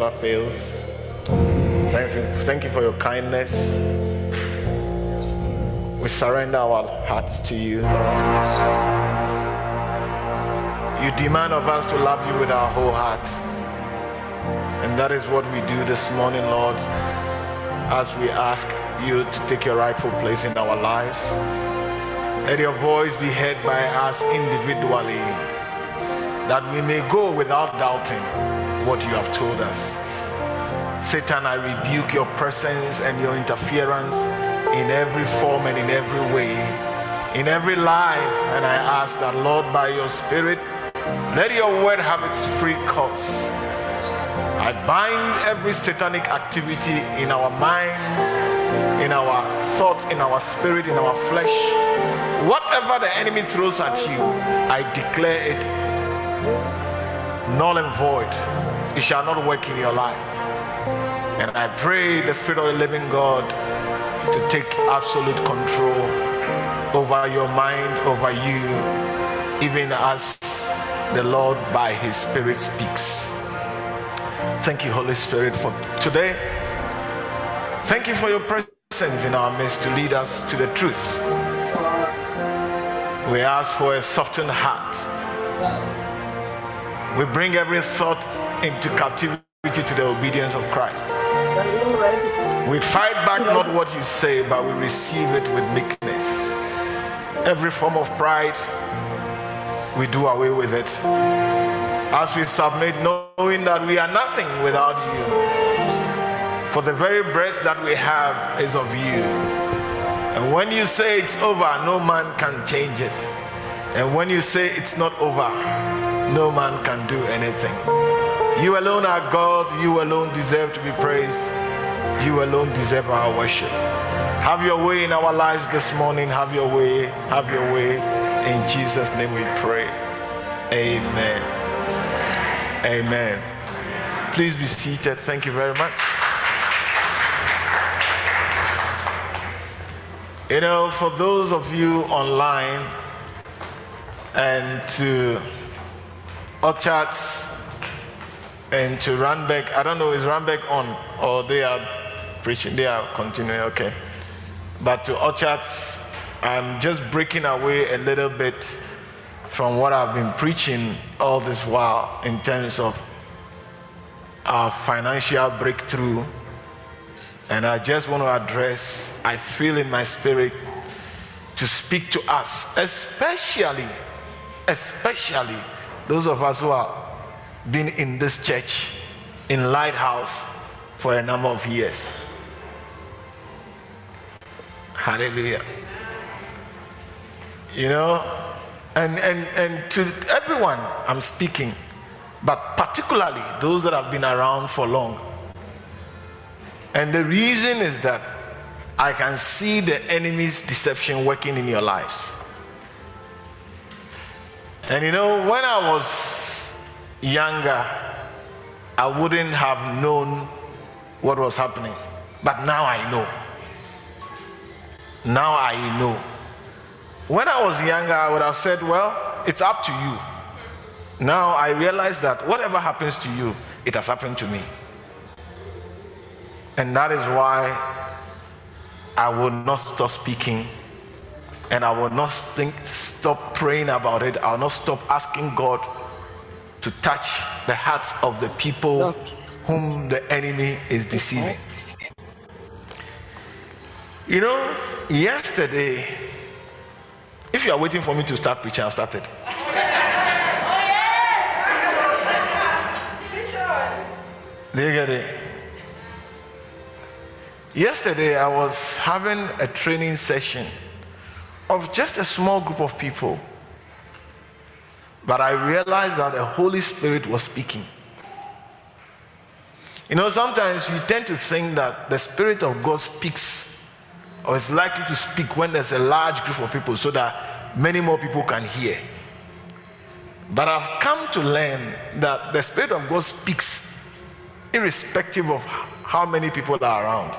Never fails. Thank you, thank you for your kindness. We surrender our hearts to you. You demand of us to love you with our whole heart. And that is what we do this morning, Lord, as we ask you to take your rightful place in our lives. Let your voice be heard by us individually, that we may go without doubting what you have told us. Satan, I rebuke your presence and your interference in every form and in every way, in every life. And I ask that, Lord, by your Spirit, let your word have its free course. I bind every satanic activity in our minds, in our thoughts, in our spirit, in our flesh. Whatever the enemy throws at you, I declare it null and void. It shall not work in your life. And I pray the Spirit of the living God to take absolute control over your mind, over you, even as the Lord by His Spirit speaks. Thank you, Holy Spirit, for today. Thank you for your presence in our midst to lead us to the truth. We ask for a softened heart. We bring every thought into captivity to the obedience of Christ. We fight back not what you say, but we receive it with meekness. Every form of pride, we do away with it. As we submit, knowing that we are nothing without you. For the very breath that we have is of you. And when you say it's over, no man can change it. And when you say it's not over, no man can do anything. You alone are God. You alone deserve to be praised. You alone deserve our worship. Have your way in our lives this morning. Have your way. Have your way. In Jesus' name we pray. Amen. Amen. Please be seated. Thank you very much. You know, for those of you online and to Orchards and to Randbeck, I don't know, is Randbeck on or they are preaching, they are continuing, okay. But to Orchards, I'm just breaking away a little bit from what I've been preaching all this while in terms of our financial breakthrough. And I just want to address, I feel in my spirit to speak to us, especially, especially those of us who have been in this church, in Lighthouse, for a number of years. Hallelujah. You know, and, and, and to everyone I'm speaking, but particularly those that have been around for long. And the reason is that I can see the enemy's deception working in your lives. And you know, when I was younger, I wouldn't have known what was happening. But now I know. Now I know. When I was younger, I would have said, Well, it's up to you. Now I realize that whatever happens to you, it has happened to me. And that is why I will not stop speaking and I will not think, stop praying about it. I will not stop asking God to touch the hearts of the people whom the enemy is deceiving. You know, yesterday, if you are waiting for me to start preaching, I've started. Oh yes! Do you get it? Yesterday, I was having a training session of just a small group of people. But I realized that the Holy Spirit was speaking. You know, sometimes we tend to think that the Spirit of God speaks or is likely to speak when there's a large group of people so that many more people can hear. But I've come to learn that the Spirit of God speaks irrespective of how many people are around.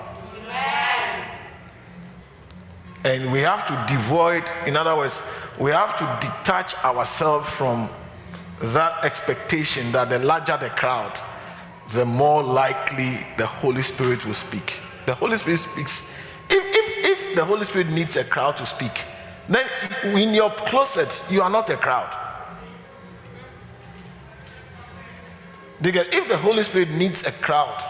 And we have to devoid, in other words, we have to detach ourselves from that expectation that the larger the crowd, the more likely the Holy Spirit will speak. The Holy Spirit speaks. If, if, if the Holy Spirit needs a crowd to speak, then in your closet, you are not a crowd. If the Holy Spirit needs a crowd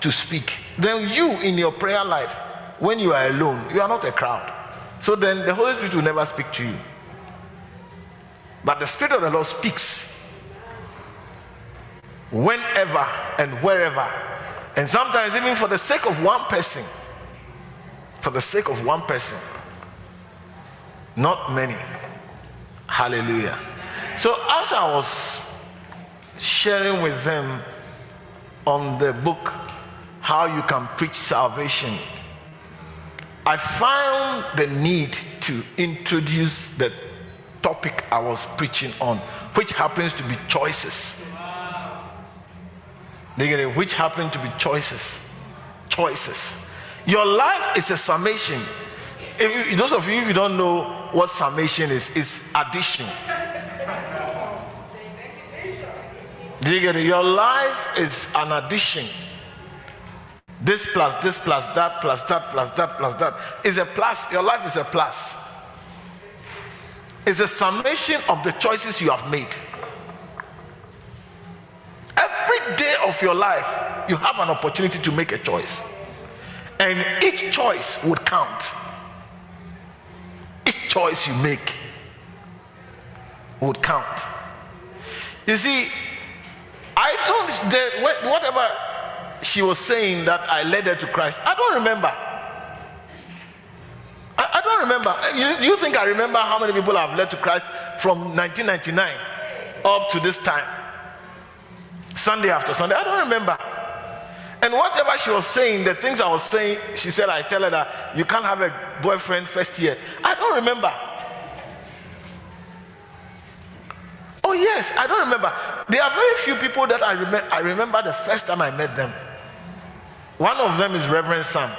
to speak, then you in your prayer life, when you are alone, you are not a crowd. So then the Holy Spirit will never speak to you. But the Spirit of the Lord speaks whenever and wherever. And sometimes, even for the sake of one person, for the sake of one person, not many. Hallelujah. So, as I was sharing with them on the book How You Can Preach Salvation, I found the need to introduce the topic I was preaching on, which happens to be choices. They get it, which happen to be choices. Choices. Your life is a summation. If, those of you, if you don't know what summation is, is addition. Do you get it? Your life is an addition. This plus this plus that plus that plus that plus that is a plus. Your life is a plus. It's a summation of the choices you have made. Every day of your life, you have an opportunity to make a choice. And each choice would count. Each choice you make would count. You see, I don't, the, whatever she was saying that I led her to Christ, I don't remember. Remember. You, you think I remember how many people I've led to Christ from 1999 up to this time? Sunday after Sunday. I don't remember. And whatever she was saying, the things I was saying, she said, I tell her that you can't have a boyfriend first year. I don't remember. Oh, yes, I don't remember. There are very few people that I, rem- I remember the first time I met them. One of them is Reverend Sam,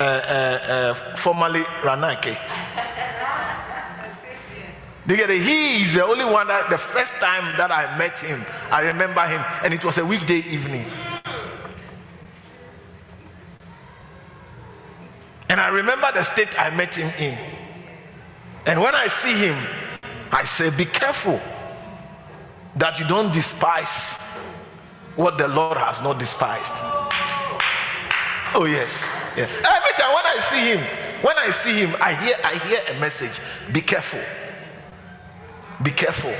uh, uh, uh, formerly Ranake. He is the only one that the first time that I met him, I remember him, and it was a weekday evening. And I remember the state I met him in. And when I see him, I say, Be careful that you don't despise what the Lord has not despised. Oh yes. Yeah. Every time when I see him, when I see him, I hear I hear a message. Be careful. Be careful.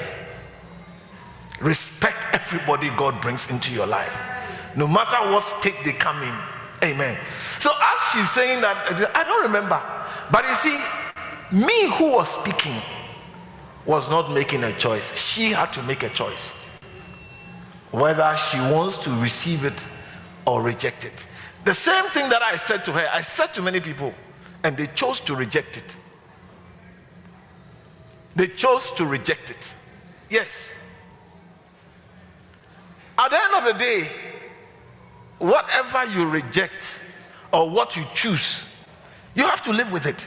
Respect everybody God brings into your life. No matter what state they come in. Amen. So as she's saying that, I don't remember. But you see, me who was speaking, was not making a choice. She had to make a choice whether she wants to receive it or reject it. The same thing that I said to her, I said to many people, and they chose to reject it. They chose to reject it. Yes. At the end of the day, whatever you reject or what you choose, you have to live with it.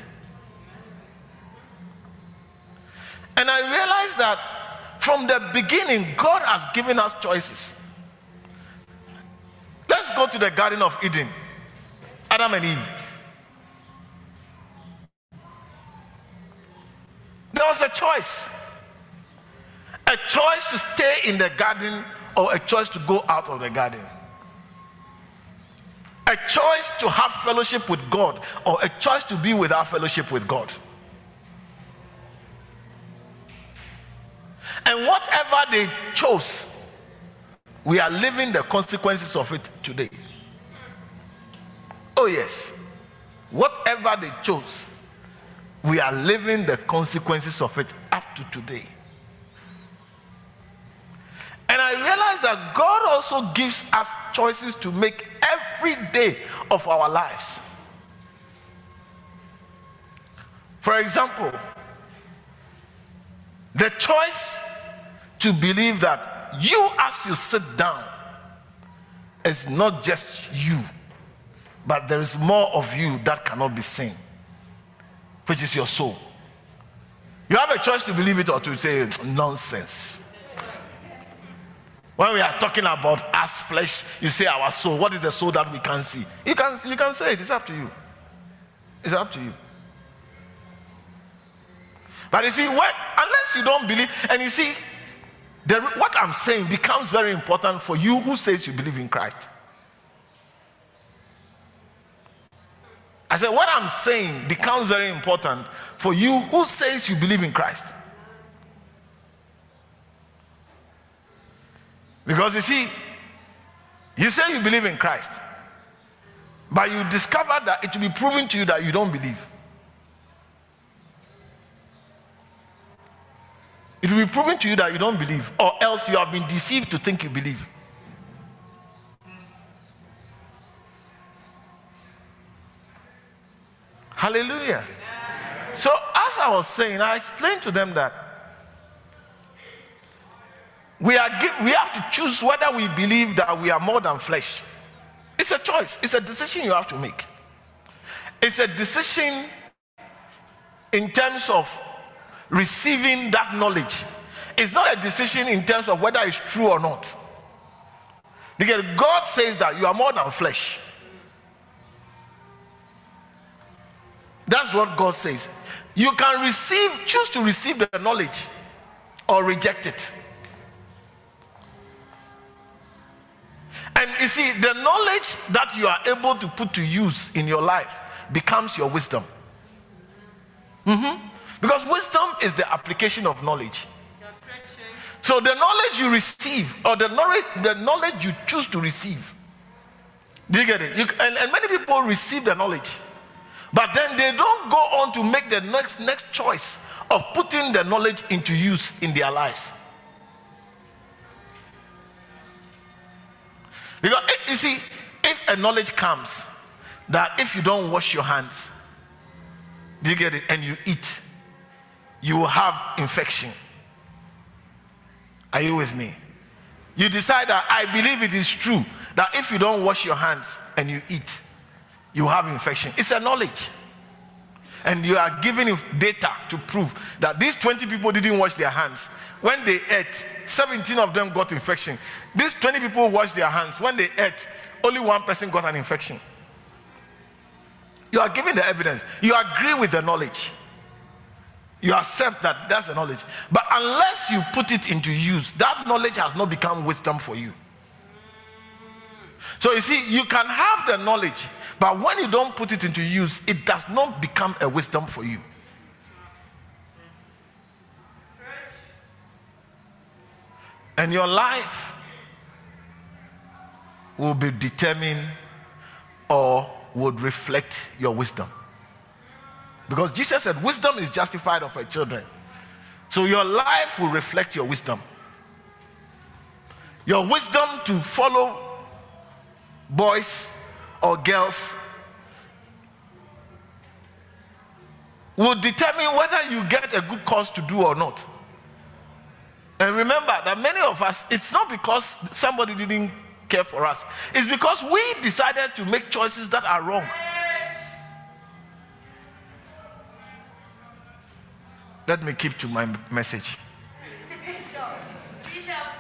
And I realized that from the beginning, God has given us choices. Let's go to the Garden of Eden Adam and Eve. There was a choice a choice to stay in the garden or a choice to go out of the garden. A choice to have fellowship with God or a choice to be without fellowship with God. And whatever they chose, we are living the consequences of it today. Oh, yes. Whatever they chose, we are living the consequences of it up to today. And I realize that God also gives us choices to make every day of our lives. For example, the choice to believe that you, as you sit down, is not just you, but there is more of you that cannot be seen, which is your soul. You have a choice to believe it or to say nonsense. When we are talking about us flesh, you say our soul. What is the soul that we can see? You can, you can say it. It's up to you. It's up to you. But you see, when, unless you don't believe, and you see, the, what I'm saying becomes very important for you who says you believe in Christ. I said, what I'm saying becomes very important for you who says you believe in Christ. Because you see, you say you believe in Christ, but you discover that it will be proven to you that you don't believe. It will be proven to you that you don't believe, or else you have been deceived to think you believe. Hallelujah. So, as I was saying, I explained to them that we, are, we have to choose whether we believe that we are more than flesh. It's a choice, it's a decision you have to make. It's a decision in terms of receiving that knowledge. It's not a decision in terms of whether it's true or not. Because God says that you are more than flesh. That's what God says. You can receive, choose to receive the knowledge or reject it. And you see, the knowledge that you are able to put to use in your life becomes your wisdom. Mm-hmm. Because wisdom is the application of knowledge. So the knowledge you receive, or the knowledge, the knowledge you choose to receive, do you get it? You, and, and many people receive the knowledge, but then they don't go on to make the next next choice of putting the knowledge into use in their lives. Because you see, if a knowledge comes that if you don't wash your hands, do you get it? And you eat, you will have infection. Are you with me? You decide that I believe it is true that if you don't wash your hands and you eat, you have infection. It's a knowledge. And you are giving data to prove that these 20 people didn't wash their hands. When they ate, 17 of them got infection. These 20 people washed their hands. When they ate, only one person got an infection. You are giving the evidence. You agree with the knowledge. You accept that that's the knowledge. But unless you put it into use, that knowledge has not become wisdom for you. So you see, you can have the knowledge, but when you don't put it into use, it does not become a wisdom for you. And your life will be determined or would reflect your wisdom. Because Jesus said, Wisdom is justified of her children. So your life will reflect your wisdom. Your wisdom to follow boys or girls will determine whether you get a good cause to do or not. And remember that many of us, it's not because somebody didn't care for us, it's because we decided to make choices that are wrong. Let me keep to my message.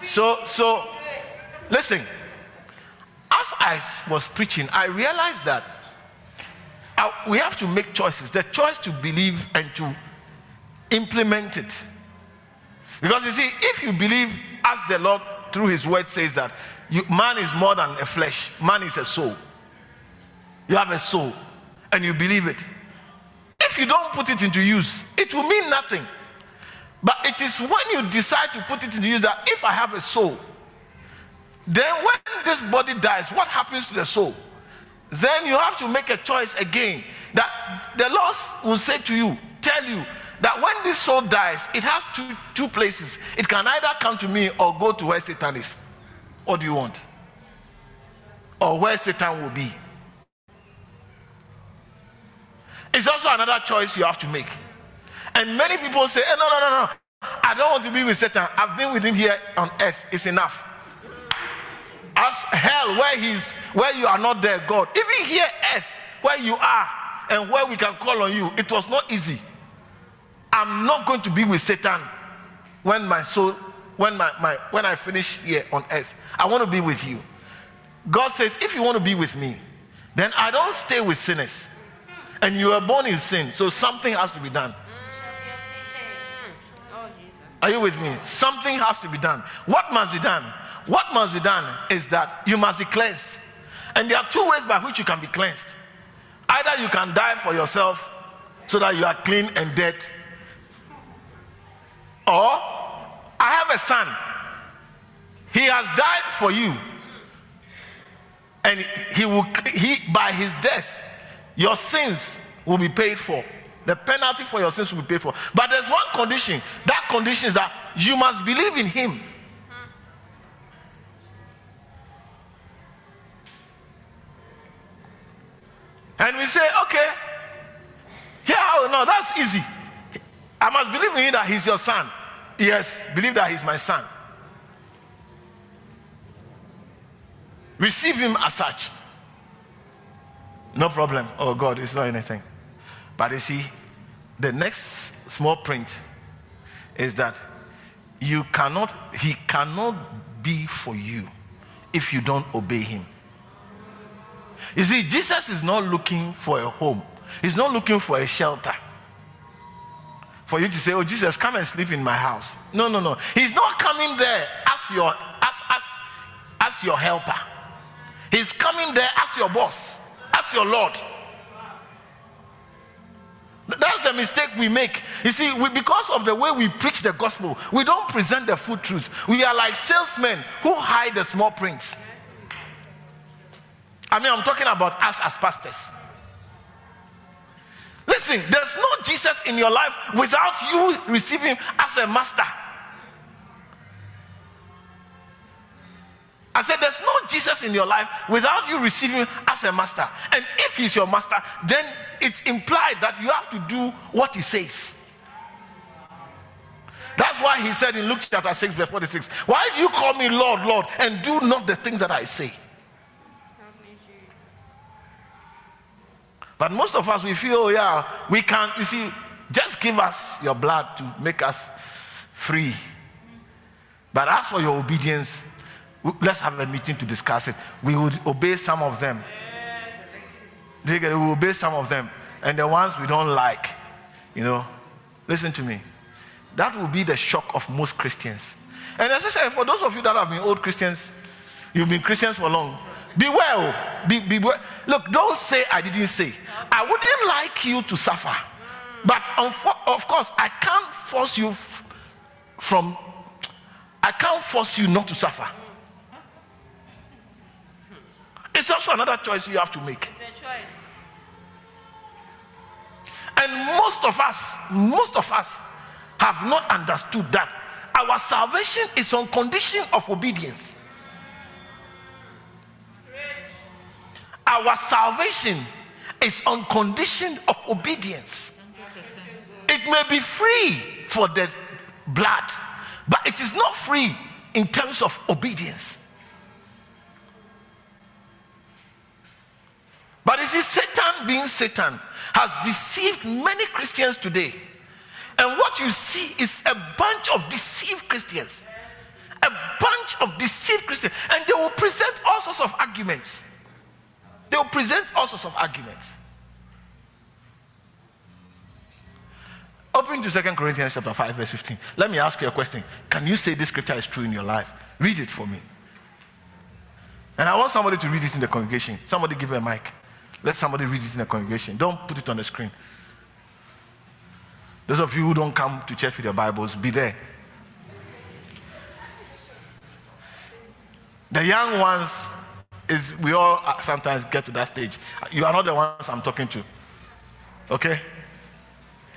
So, so, listen. As I was preaching, I realized that uh, we have to make choices. The choice to believe and to implement it. Because you see, if you believe, as the Lord through His word says that you, man is more than a flesh, man is a soul. You have a soul, and you believe it. If you don't put it into use, it will mean nothing. But it is when you decide to put it into use that if I have a soul, then when this body dies, what happens to the soul? Then you have to make a choice again. That the Lord will say to you, tell you that when this soul dies, it has two, two places. It can either come to me or go to where Satan is. What do you want? Or where Satan will be. It's also another choice you have to make. And many people say, hey, no, no, no, no. I don't want to be with Satan. I've been with him here on earth. It's enough. As hell, where he's where you are not there, God. Even here, earth, where you are and where we can call on you, it was not easy. I'm not going to be with Satan when my soul, when my, my when I finish here on earth. I want to be with you. God says, if you want to be with me, then I don't stay with sinners. And you were born in sin, so something has to be done. Are you with me? Something has to be done. What must be done? What must be done is that you must be cleansed. And there are two ways by which you can be cleansed. Either you can die for yourself so that you are clean and dead, or I have a son. He has died for you. And he will he by his death, your sins will be paid for. The penalty for your sins will be paid for. But there's one condition. That condition is that you must believe in him. And we say, okay, yeah, no, that's easy. I must believe in him that he's your son. Yes, believe that he's my son. Receive him as such. No problem. Oh, God, it's not anything. But you see, the next small print is that you cannot, he cannot be for you if you don't obey him. You see, Jesus is not looking for a home, he's not looking for a shelter. For you to say, Oh, Jesus, come and sleep in my house. No, no, no. He's not coming there as your as as as your helper. He's coming there as your boss, as your Lord. That's the mistake we make. You see, we, because of the way we preach the gospel, we don't present the full truth. We are like salesmen who hide the small prints. I mean, I'm talking about us as pastors. Listen, there's no Jesus in your life without you receiving as a master. I said, There's no Jesus in your life without you receiving as a master. And if he's your master, then it's implied that you have to do what he says. That's why he said in Luke chapter 6, verse 46, Why do you call me Lord, Lord, and do not the things that I say? But most of us, we feel, oh, yeah, we can't. you see, just give us your blood to make us free. But as for your obedience, let's have a meeting to discuss it. We would obey some of them. Yes. We obey some of them. And the ones we don't like, you know, listen to me. That will be the shock of most Christians. And especially for those of you that have been old Christians, you've been Christians for long. Beware. Oh. Be, beware. Look, don't say I didn't say. I wouldn't like you to suffer. But of course, I can't force you from, I can't force you not to suffer. It's also another choice you have to make. It's a choice. And most of us, most of us have not understood that our salvation is on condition of obedience. Our salvation is on condition of obedience. It may be free for the blood, but it is not free in terms of obedience. But you see, Satan being Satan has deceived many Christians today. And what you see is a bunch of deceived Christians. A bunch of deceived Christians. And they will present all sorts of arguments. They will present all sorts of arguments. Open to Second Corinthians chapter 5, verse 15. Let me ask you a question. Can you say this scripture is true in your life? Read it for me. And I want somebody to read it in the congregation. Somebody give me a mic. Let somebody read it in the congregation. Don't put it on the screen. Those of you who don't come to church with your Bibles, be there. The young ones is we all sometimes get to that stage. You are not the ones I'm talking to. Okay?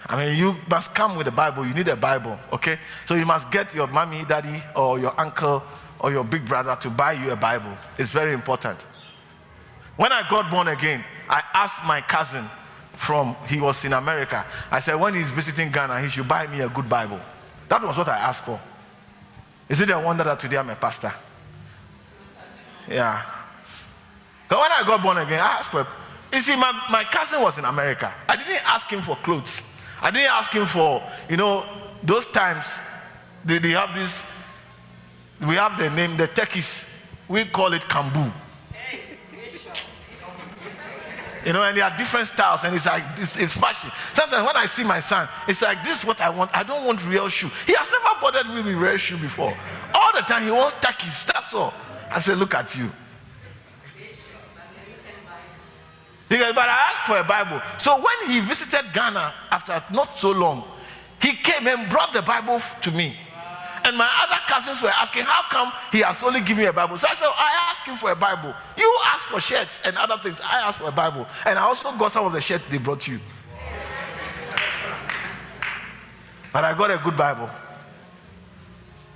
I mean, you must come with a Bible. You need a Bible, okay? So you must get your mommy, daddy, or your uncle, or your big brother to buy you a Bible. It's very important. When I got born again, I asked my cousin from, he was in America. I said, when he's visiting Ghana, he should buy me a good Bible. That was what I asked for. Is it a wonder that today I'm a pastor? Yeah. Because when I got born again, I asked for, you see, my, my cousin was in America. I didn't ask him for clothes. I didn't ask him for, you know, those times they, they have this, we have the name, the Turkish, we call it kambu. You know, and there are different styles, and it's like this is fashion. Sometimes when I see my son, it's like this is what I want. I don't want real shoe. He has never bothered me with real shoe before. All the time he wants takis. That's all. I said, look at you. Because, but I asked for a Bible. So when he visited Ghana after not so long, he came and brought the Bible to me. And my other cousins were asking, How come he has only given me a Bible? So I said, I asked him for a Bible. You asked for shirts and other things. I asked for a Bible. And I also got some of the shirts they brought you. But I got a good Bible.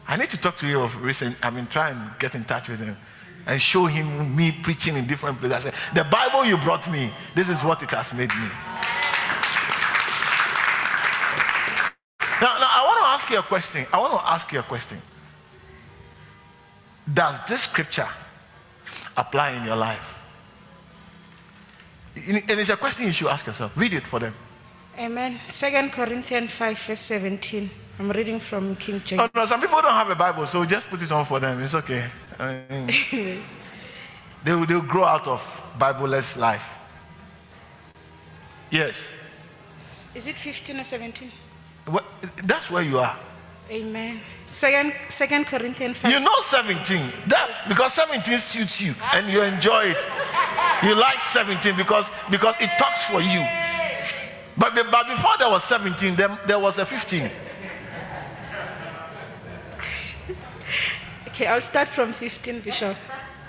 I need to talk to you of recent. I've been trying to get in touch with him and show him me preaching in different places. I said, The Bible you brought me, this is what it has made me. Ask you a question. I want to ask you a question. Does this scripture apply in your life? And it's a question you should ask yourself. Read it for them. Amen. Second Corinthians 5, verse 17. I'm reading from King James. Oh, no, some people don't have a Bible, so just put it on for them. It's okay. I mean, they will they'll grow out of Bibleless life. Yes. Is it 15 or 17? What, that's where you are. Amen. Second, Second Corinthians 5. You know 17. That because 17 suits you and you enjoy it. You like 17 because because it talks for you. But, but before there was 17, there, there was a 15. Okay, I'll start from 15, Bishop.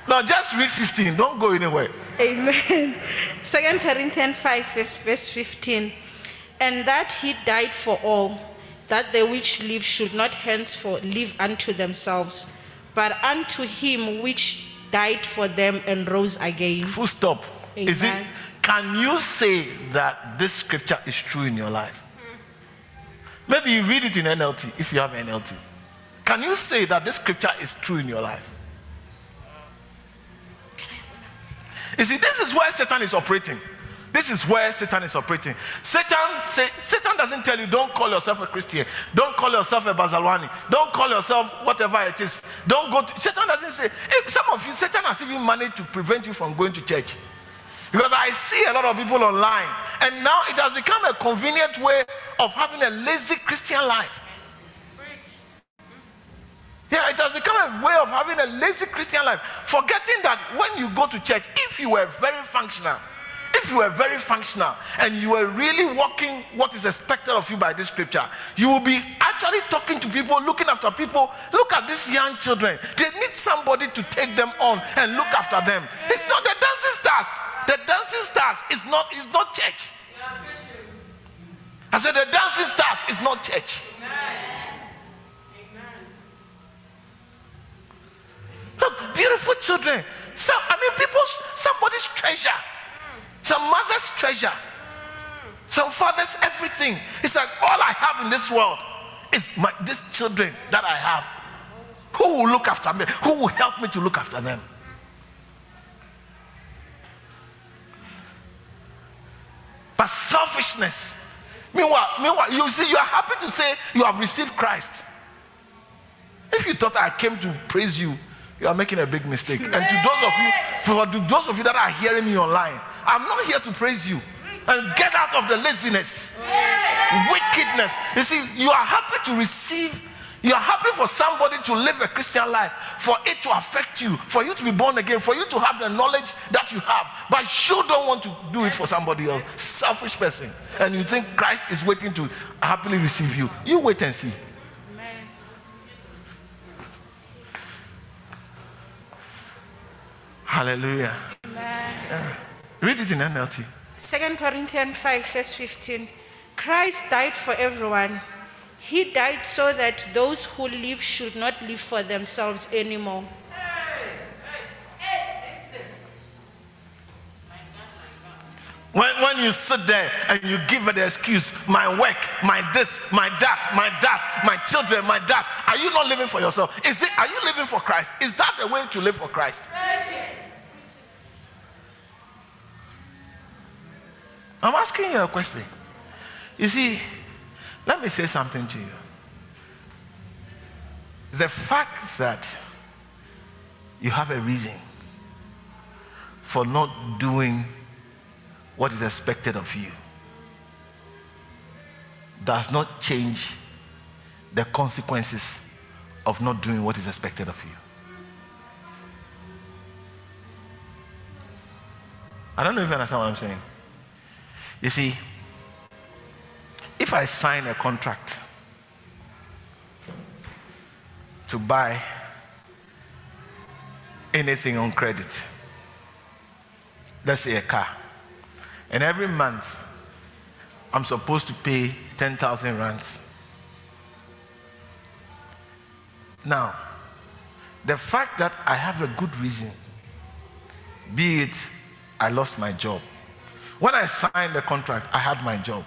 No, just read 15. Don't go anywhere. Amen. Second Corinthians 5, verse, verse 15. And that he died for all, that the which live should not henceforth live unto themselves, but unto him which died for them and rose again. Full stop. Is it? Can you say that this scripture is true in your life? Maybe you read it in NLT if you have NLT. Can you say that this scripture is true in your life? You see, this is where Satan is operating. This is where Satan is operating. Satan say, Satan doesn't tell you don't call yourself a Christian, don't call yourself a Bazalwani, don't call yourself whatever it is. Don't go to Satan doesn't say some of you, Satan has even managed to prevent you from going to church. Because I see a lot of people online, and now it has become a convenient way of having a lazy Christian life. Yeah, it has become a way of having a lazy Christian life. Forgetting that when you go to church, if you were very functional, if you were very functional and you were really walking what is expected of you by this scripture, you will be actually talking to people, looking after people. Look at these young children. They need somebody to take them on and look after them. It's not the dancing stars. The dancing stars is not is not church. I said the dancing stars is not church. Look, beautiful children. Some, I mean, people, somebody's treasure, some mother's treasure, some father's everything. It's like all I have in this world is my these children that I have. Who will look after me? Who will help me to look after them? But selfishness. Meanwhile, meanwhile, you see, you are happy to say you have received Christ. If you thought I came to praise you, you are making a big mistake. And to those of you, for those of you that are hearing me online, I'm not here to praise you. And get out of the laziness, wickedness. You see, you are happy to receive. You are happy for somebody to live a Christian life, for it to affect you, for you to be born again, for you to have the knowledge that you have. But you don't want to do it for somebody else. Selfish person. And you think Christ is waiting to happily receive you. You wait and see. Hallelujah. Yeah. Read it in NLT. Second Corinthians 5, verse 15. Christ died for everyone. He died so that those who live should not live for themselves anymore. When, when you sit there and you give it the excuse, my work, my this, my that, my that, my children, my that, are you not living for yourself? Is it, are you living for Christ? Is that the way to live for Christ? I'm asking you a question. You see, let me say something to you. The fact that you have a reason for not doing what is expected of you does not change the consequences of not doing what is expected of you. I don't know if you understand what I'm saying. You see, if I sign a contract to buy anything on credit, let's say a car, and every month I'm supposed to pay 10,000 rands. Now, the fact that I have a good reason, be it I lost my job. When I signed the contract, I had my job.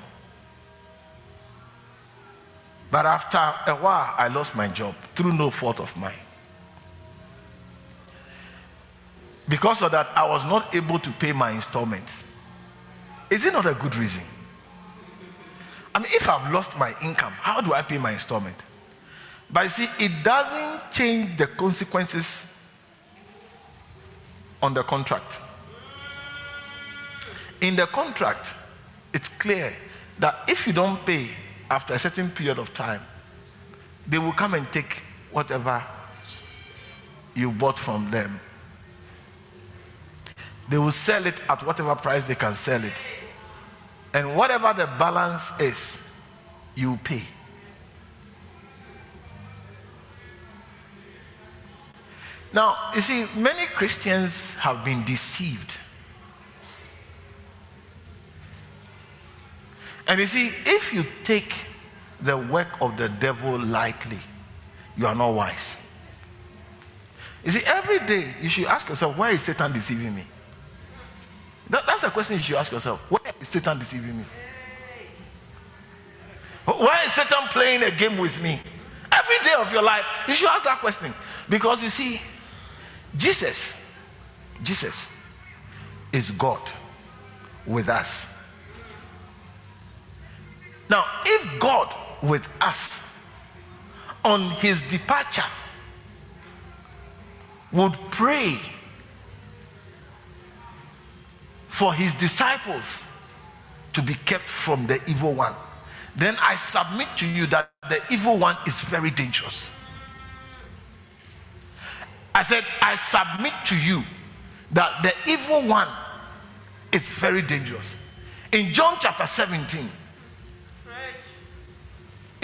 But after a while, I lost my job through no fault of mine. Because of that, I was not able to pay my installments. Is it not a good reason? I mean, if I've lost my income, how do I pay my installment? But you see, it doesn't change the consequences on the contract. In the contract, it's clear that if you don't pay after a certain period of time, they will come and take whatever you bought from them. They will sell it at whatever price they can sell it. And whatever the balance is, you pay. Now, you see, many Christians have been deceived. And you see, if you take the work of the devil lightly, you are not wise. You see, every day you should ask yourself, why is Satan deceiving me? That, that's the question you should ask yourself. Why is Satan deceiving me? Why is Satan playing a game with me? Every day of your life, you should ask that question. Because you see, Jesus, Jesus is God with us. Now, if God with us on his departure would pray for his disciples to be kept from the evil one, then I submit to you that the evil one is very dangerous. I said, I submit to you that the evil one is very dangerous. In John chapter 17,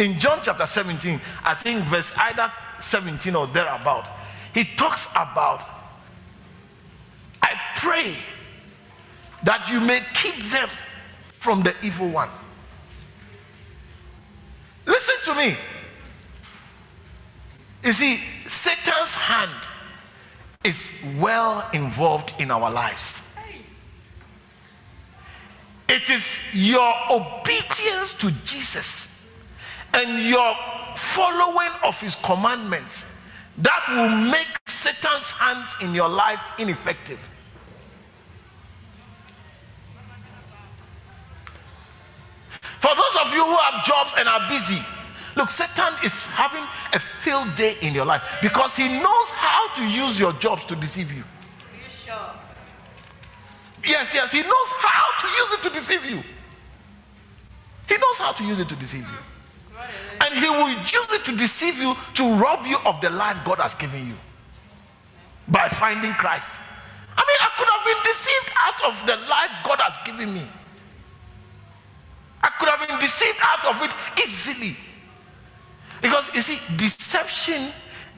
in John chapter 17, I think verse either 17 or thereabout, he talks about, I pray that you may keep them from the evil one. Listen to me. You see, Satan's hand is well involved in our lives. It is your obedience to Jesus and your following of his commandments that will make Satan's hands in your life ineffective. For those of you who have jobs and are busy, look, Satan is having a field day in your life because he knows how to use your jobs to deceive you. Are you sure? Yes, yes, he knows how to use it to deceive you. He knows how to use it to deceive you. And he will use it to deceive you, to rob you of the life God has given you by finding Christ. I mean, I could have been deceived out of the life God has given me. I could have been deceived out of it easily. Because you see, deception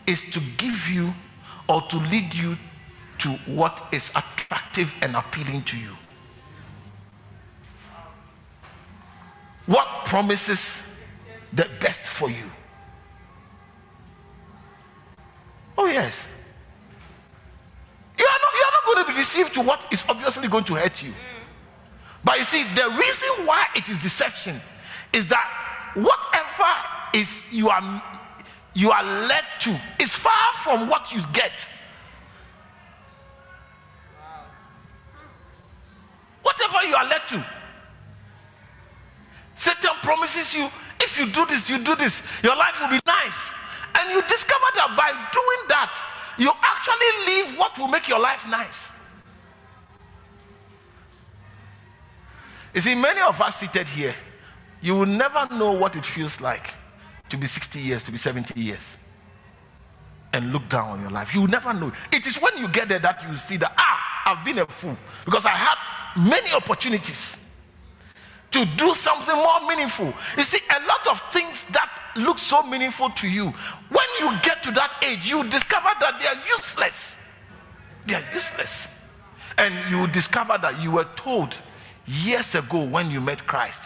is to give you or to lead you to what is attractive and appealing to you. What promises the best for you. Oh, yes. You are not, you are not going to be deceived to what is obviously going to hurt you. But you see, the reason why it is deception is that whatever is you are you are led to is far from what you get. Whatever you are led to. Satan promises you if you do this, you do this, your life will be nice. And you discover that by doing that, you actually live what will make your life nice. You see, many of us seated here, you will never know what it feels like to be 60 years, to be 70 years, and look down on your life. You will never know. It is when you get there that you see that, ah, I've been a fool because I had many opportunities to do something more meaningful. You see, a lot of things that look so meaningful to you, when you get to that age, you discover that they are useless. They are useless. And you discover that you were told years ago when you met Christ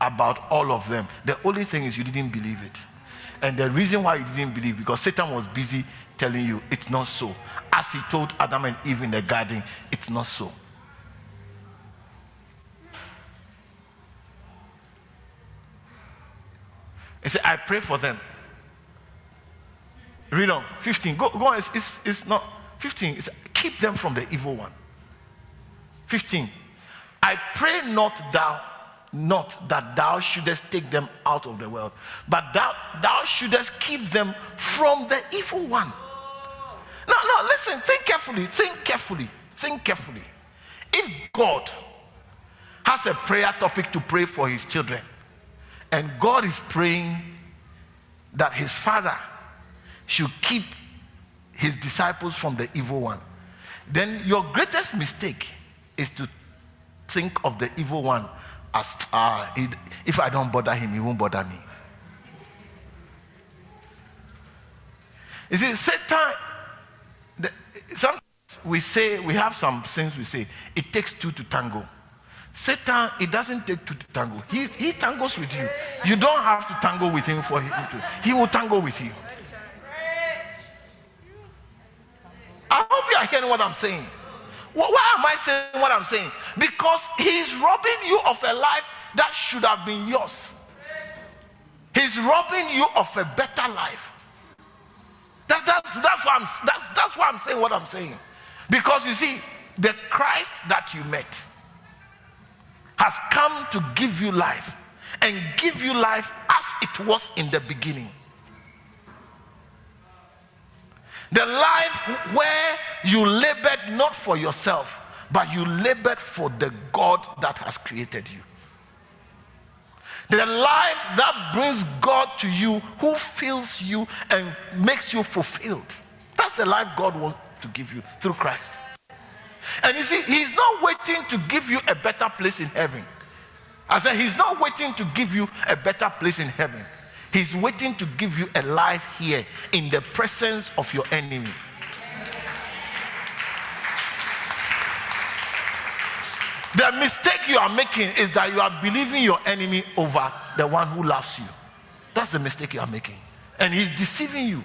about all of them. The only thing is you didn't believe it. And the reason why you didn't believe because Satan was busy telling you it's not so. As he told Adam and Eve in the garden, it's not so. He said, I pray for them. Read on. 15. Go, go on. It's, it's, it's not. 15. It's, keep them from the evil one. 15. I pray not thou, not that thou shouldest take them out of the world, but thou, thou shouldest keep them from the evil one. No, no, listen, think carefully, think carefully, think carefully. If God has a prayer topic to pray for his children, and God is praying that his father should keep his disciples from the evil one, then your greatest mistake is to think of the evil one as uh, if I don't bother him, he won't bother me. You see, Satan, the, some we say, we have some things we say, it takes two to tango. Satan, it doesn't take to tango. He, he tangles with you. You don't have to tangle with him for him to. He will tangle with you. I hope you are hearing what I'm saying. Why am I saying what I'm saying? Because he's robbing you of a life that should have been yours. He's robbing you of a better life. That, that's, that's, why I'm, that's, that's why I'm saying what I'm saying. Because you see, the Christ that you met has come to give you life and give you life as it was in the beginning. The life where you labored not for yourself, but you labored for the God that has created you. The life that brings God to you, who fills you and makes you fulfilled. That's the life God wants to give you through Christ. And you see, He's not waiting to give you a better place in heaven. I said, He's not waiting to give you a better place in heaven. He's waiting to give you a life here in the presence of your enemy. The mistake you are making is that you are believing your enemy over the one who loves you. That's the mistake you are making. And he's deceiving you.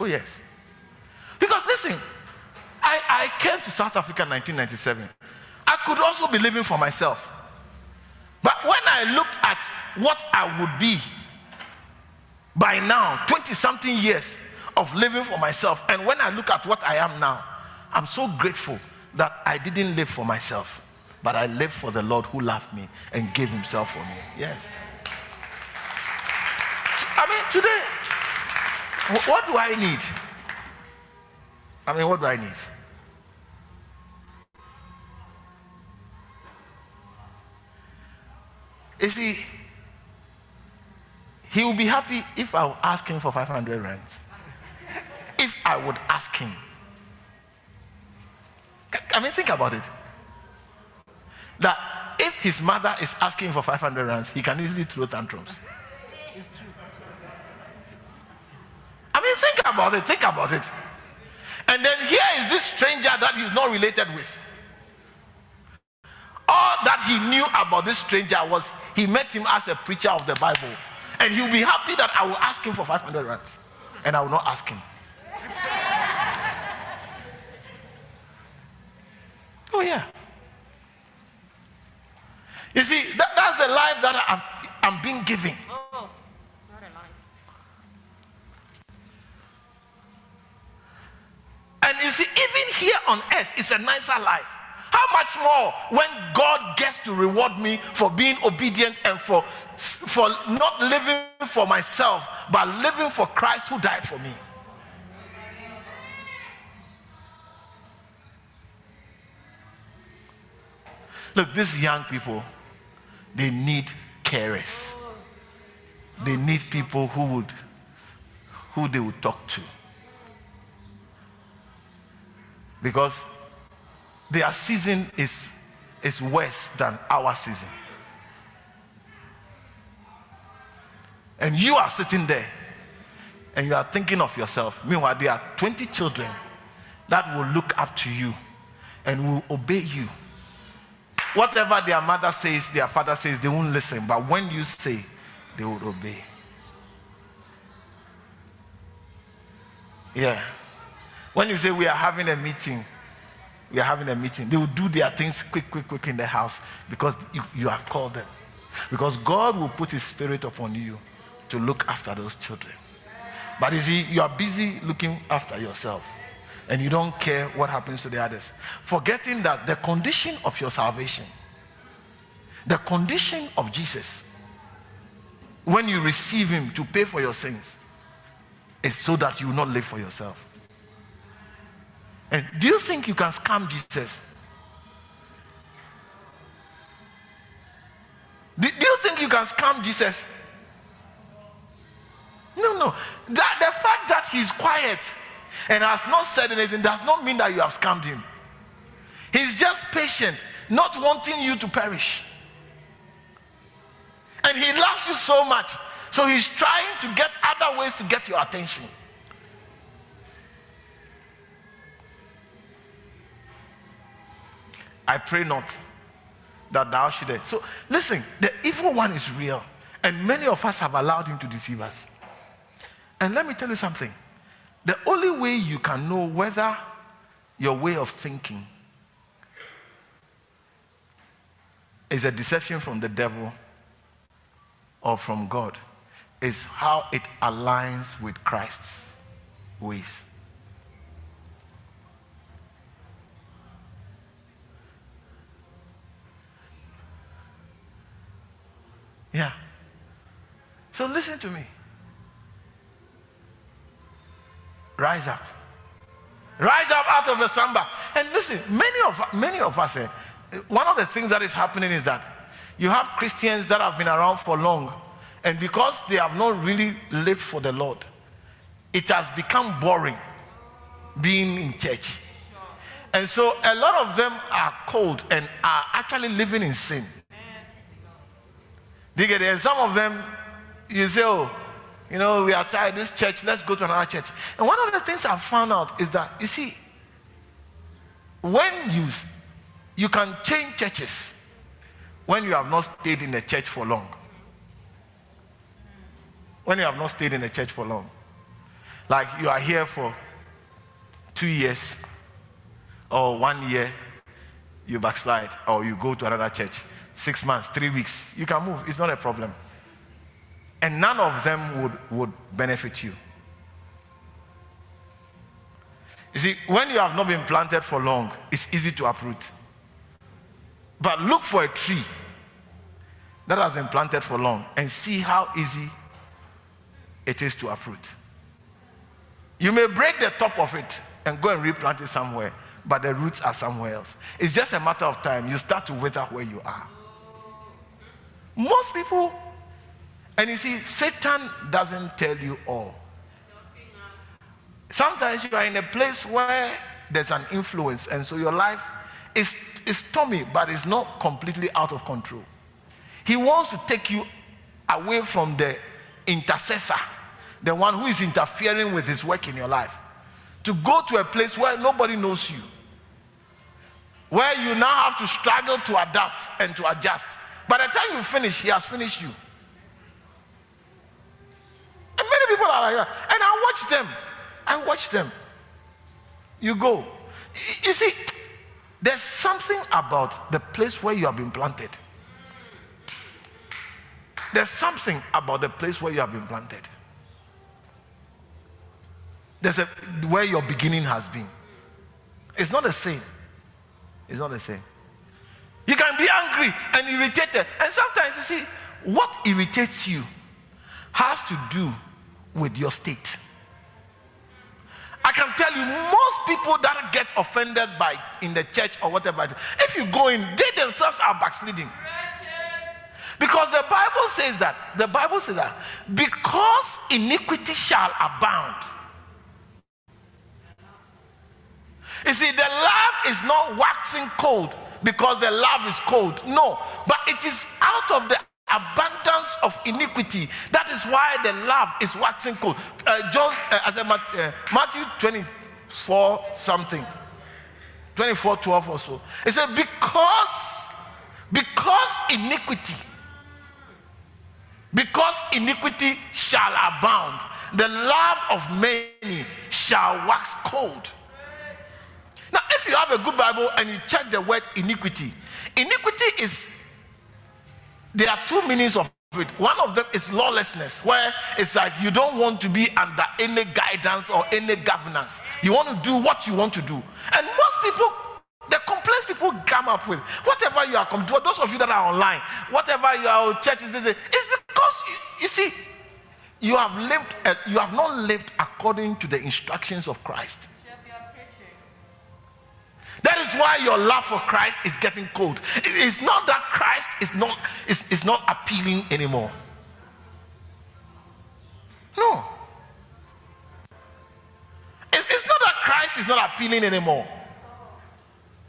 Oh, yes. Because listen, I, I came to South Africa in 1997. I could also be living for myself. But when I looked at what I would be by now, 20 something years of living for myself, and when I look at what I am now, I'm so grateful that I didn't live for myself, but I lived for the Lord who loved me and gave himself for me. Yes. I mean, today, what do I need? I mean, what do I need? You see, he will be happy if I will ask him for 500 rands. If I would ask him. I mean, think about it. That if his mother is asking for 500 rands, he can easily throw tantrums. I mean, think about it. Think about it. And then here is this stranger that he's not related with. All that he knew about this stranger was he met him as a preacher of the Bible. And he'll be happy that I will ask him for 500 rands. And I will not ask him. oh, yeah. You see, that, that's the life that i am being given. Oh, not a life. And you see, even here on earth, it's a nicer life. How much more when God gets to reward me for being obedient and for, for not living for myself, but living for Christ who died for me? Look, these young people, they need carers. They need people who would who they would talk to. Because their season is, is worse than our season. And you are sitting there and you are thinking of yourself. Meanwhile, there are 20 children that will look up to you and will obey you. Whatever their mother says, their father says, they won't listen. But when you say, they will obey. Yeah. When you say we are having a meeting, we are having a meeting. They will do their things quick, quick, quick in the house because you, you have called them. Because God will put His Spirit upon you to look after those children. But you see, you are busy looking after yourself and you don't care what happens to the others. Forgetting that the condition of your salvation, the condition of Jesus, when you receive Him to pay for your sins, is so that you will not live for yourself. And do you think you can scam Jesus? Do, do you think you can scam Jesus? No, no. That, the fact that he's quiet and has not said anything does not mean that you have scammed him. He's just patient, not wanting you to perish. And he loves you so much. So he's trying to get other ways to get your attention. I pray not that thou should. So listen, the evil one is real, and many of us have allowed him to deceive us. And let me tell you something the only way you can know whether your way of thinking is a deception from the devil or from God is how it aligns with Christ's ways. Yeah. So listen to me. Rise up. Rise up out of the slumber. And listen, many of many of us, eh, one of the things that is happening is that you have Christians that have been around for long, and because they have not really lived for the Lord, it has become boring being in church. And so a lot of them are cold and are actually living in sin. It? And some of them, you say, oh, you know, we are tired this church, let's go to another church. And one of the things I've found out is that, you see, when you, you can change churches when you have not stayed in the church for long. When you have not stayed in the church for long. Like you are here for two years or one year, you backslide or you go to another church six months, three weeks, you can move. It's not a problem. And none of them would, would benefit you. You see, when you have not been planted for long, it's easy to uproot. But look for a tree that has been planted for long and see how easy it is to uproot. You may break the top of it and go and replant it somewhere, but the roots are somewhere else. It's just a matter of time. You start to wither where you are. Most people, and you see, Satan doesn't tell you all. Sometimes you are in a place where there's an influence, and so your life is, is stormy, but it's not completely out of control. He wants to take you away from the intercessor, the one who is interfering with his work in your life, to go to a place where nobody knows you. where you now have to struggle to adapt and to adjust. By the time you finish, he has finished you. And many people are like that. And I watch them. I watch them. You go. You see, there's something about the place where you have been planted. There's something about the place where you have been planted. There's a where your beginning has been. It's not the same. It's not the same. You can be angry and irritated. And sometimes you see, what irritates you has to do with your state. I can tell you, most people that get offended by in the church or whatever, if you go in, they themselves are backsliding. Because the Bible says that, the Bible says that, because iniquity shall abound. You see, the love is not waxing cold because the love is cold. No, but it is out of the abundance of iniquity. That is why the love is waxing cold. Uh, John, uh, as a uh, Matthew 24 something, 24 12 or so. It said, because, because iniquity, because iniquity shall abound, the love of many shall wax cold. Now, if you have a good Bible and you check the word iniquity, iniquity is there are two meanings of it. One of them is lawlessness, where it's like you don't want to be under any guidance or any governance. You want to do what you want to do. And most people, the complaints people come up with, whatever you are, those of you that are online, whatever your churches, is it's because you, you see, you have lived, uh, you have not lived according to the instructions of Christ. That is why your love for Christ is getting cold. It's not that Christ is not, is, is not appealing anymore. No. It's, it's not that Christ is not appealing anymore.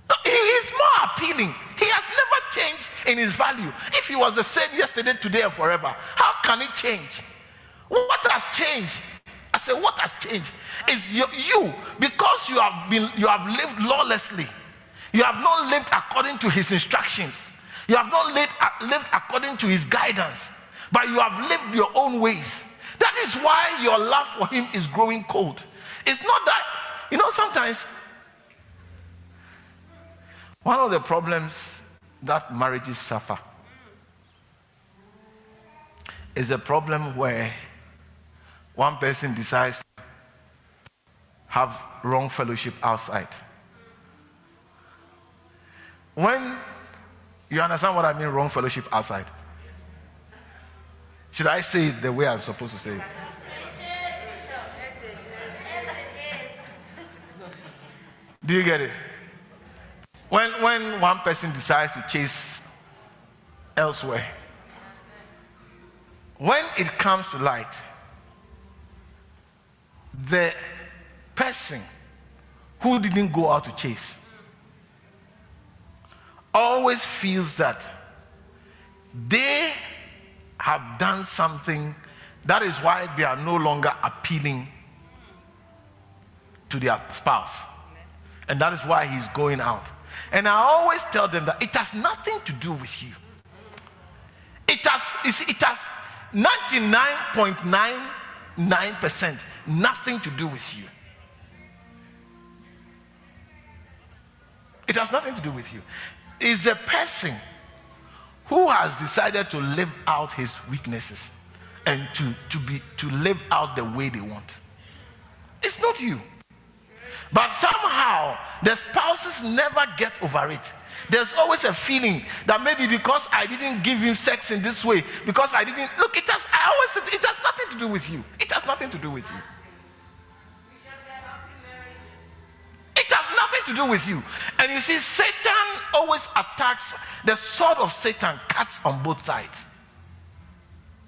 No, he is more appealing. He has never changed in his value. If he was the same yesterday, today, and forever, how can he change? What has changed? I said, what has changed? Is you, you because you have been you have lived lawlessly. You have not lived according to his instructions. You have not lived, uh, lived according to his guidance, but you have lived your own ways. That is why your love for him is growing cold. It's not that, you know, sometimes one of the problems that marriages suffer is a problem where one person decides to have wrong fellowship outside. When you understand what I mean, wrong fellowship outside. Should I say it the way I'm supposed to say it? Do you get it? When, when one person decides to chase elsewhere, when it comes to light, the person who didn't go out to chase always feels that they have done something that is why they are no longer appealing to their spouse. And that is why he's going out. And I always tell them that it has nothing to do with you. It has, it has 99.9 9%. Nothing to do with you. It has nothing to do with you. It's the person who has decided to live out his weaknesses and to, to, be, to live out the way they want. It's not you. But somehow the spouses never get over it. There's always a feeling that maybe because I didn't give him sex in this way, because I didn't look, it has I always said it has nothing to do with you. It has nothing to do with you. It has nothing to do with you. And you see, Satan always attacks, the sword of Satan cuts on both sides.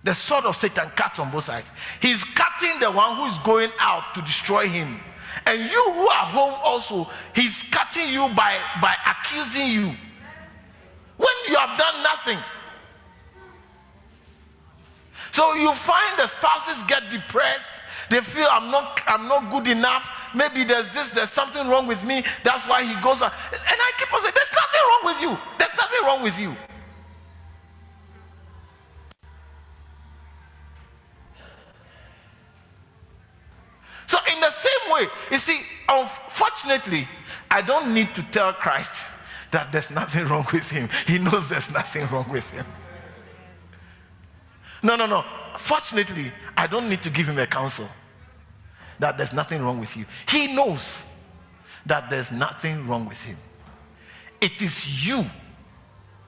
The sword of Satan cuts on both sides. He's cutting the one who is going out to destroy him. And you who are home also, he's cutting you by, by accusing you. When you have done nothing. So you find the spouses get depressed. They feel I'm not, I'm not good enough. maybe there's this, there's something wrong with me. That's why he goes And I keep on saying, there's nothing wrong with you. There's nothing wrong with you. So, in the same way, you see, unfortunately, I don't need to tell Christ that there's nothing wrong with him. He knows there's nothing wrong with him. No, no, no. Fortunately, I don't need to give him a counsel that there's nothing wrong with you. He knows that there's nothing wrong with him. It is you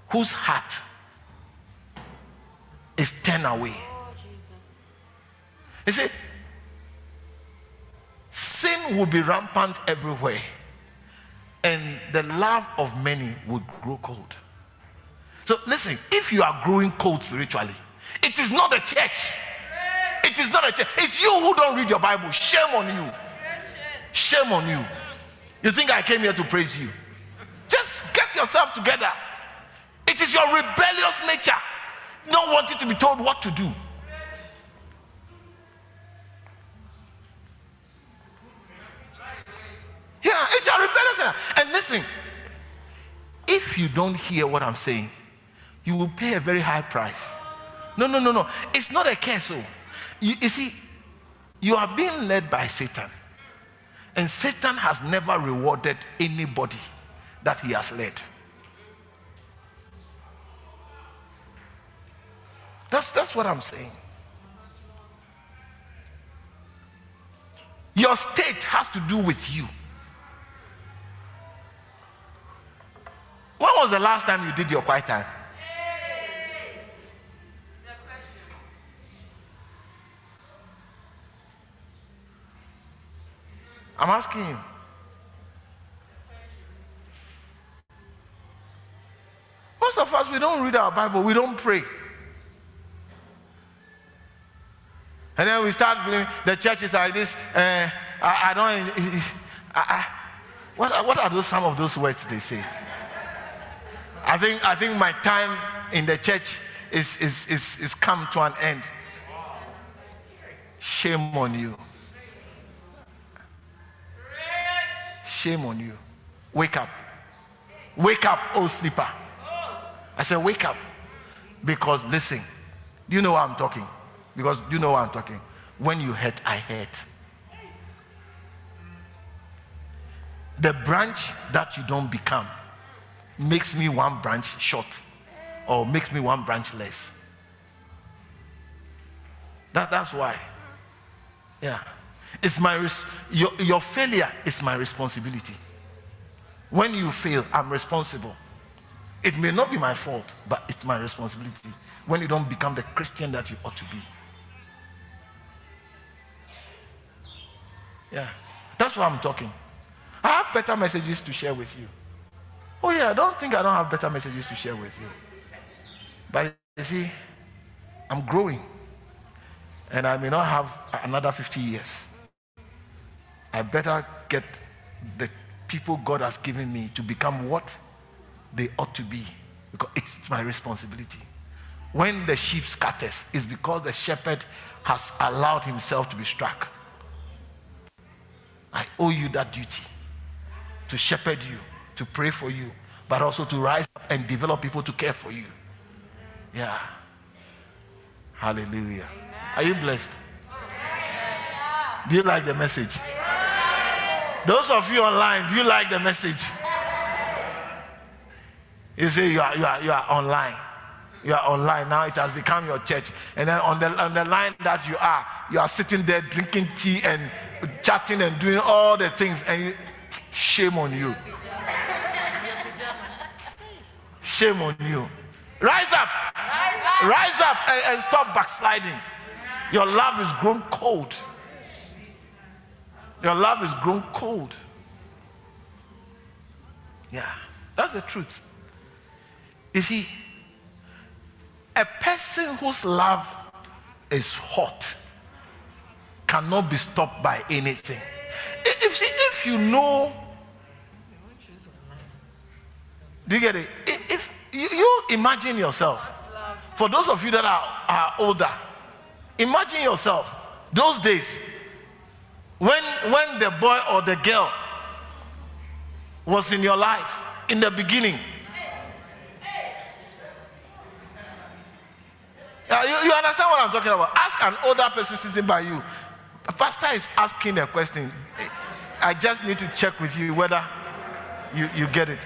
whose heart is turned away. Oh, you see, sin will be rampant everywhere, and the love of many would grow cold. So, listen, if you are growing cold spiritually, it is not the church. It is not a church. It's you who don't read your Bible. Shame on you. Shame on you. You think I came here to praise you? Just get yourself together. It is your rebellious nature, not wanting to be told what to do. Yeah, it's your rebellious nature. And listen, if you don't hear what I'm saying, you will pay a very high price. No, no, no, no. It's not a curse. Oh. You, you see, you are being led by Satan. And Satan has never rewarded anybody that he has led. That's, that's what I'm saying. Your state has to do with you. When was the last time you did your quiet time? I'm asking you. Most of us, we don't read our Bible, we don't pray. And then we start believing the church is like this. Uh, I, I, don't. I, I, what, what are those some of those words they say? I think I think my time in the church is is is, is come to an end. Shame on you. Shame on you. Wake up. Wake up, oh sleeper. I said, Wake up. Because listen, do you know what I'm talking? Because do you know what I'm talking? When you hurt, I hurt. The branch that you don't become makes me one branch short or makes me one branch less. That, that's why. Yeah. It's my res- your, your failure is my responsibility. When you fail, I'm responsible. It may not be my fault, but it's my responsibility when you don't become the Christian that you ought to be. Yeah, that's why I'm talking. I have better messages to share with you. Oh, yeah, I don't think I don't have better messages to share with you. But you see, I'm growing, and I may not have another 50 years. I better get the people God has given me to become what they ought to be because it's my responsibility. When the sheep scatters, it's because the shepherd has allowed himself to be struck. I owe you that duty to shepherd you, to pray for you, but also to rise up and develop people to care for you. Yeah. Hallelujah. Are you blessed? Do you like the message? Those of you online, do you like the message? You say you are, you are, you are online. You are online. Now it has become your church. And then on the, on the line that you are, you are sitting there drinking tea and chatting and doing all the things. And you, shame on you. Shame on you. Rise up. Rise up, Rise up and, and stop backsliding. Your love is grown cold. Your love has grown cold. Yeah, that's the truth. You see, a person whose love is hot cannot be stopped by anything. If, if you know, do you get it? If you, you imagine yourself, for those of you that are, are older, imagine yourself, those days, When, when the boy or the girl was in your life in the beginning, you, you understand what I'm talking about? Ask an older person sitting by you. A pastor is asking a question. I just need to check with you whether you, you get it.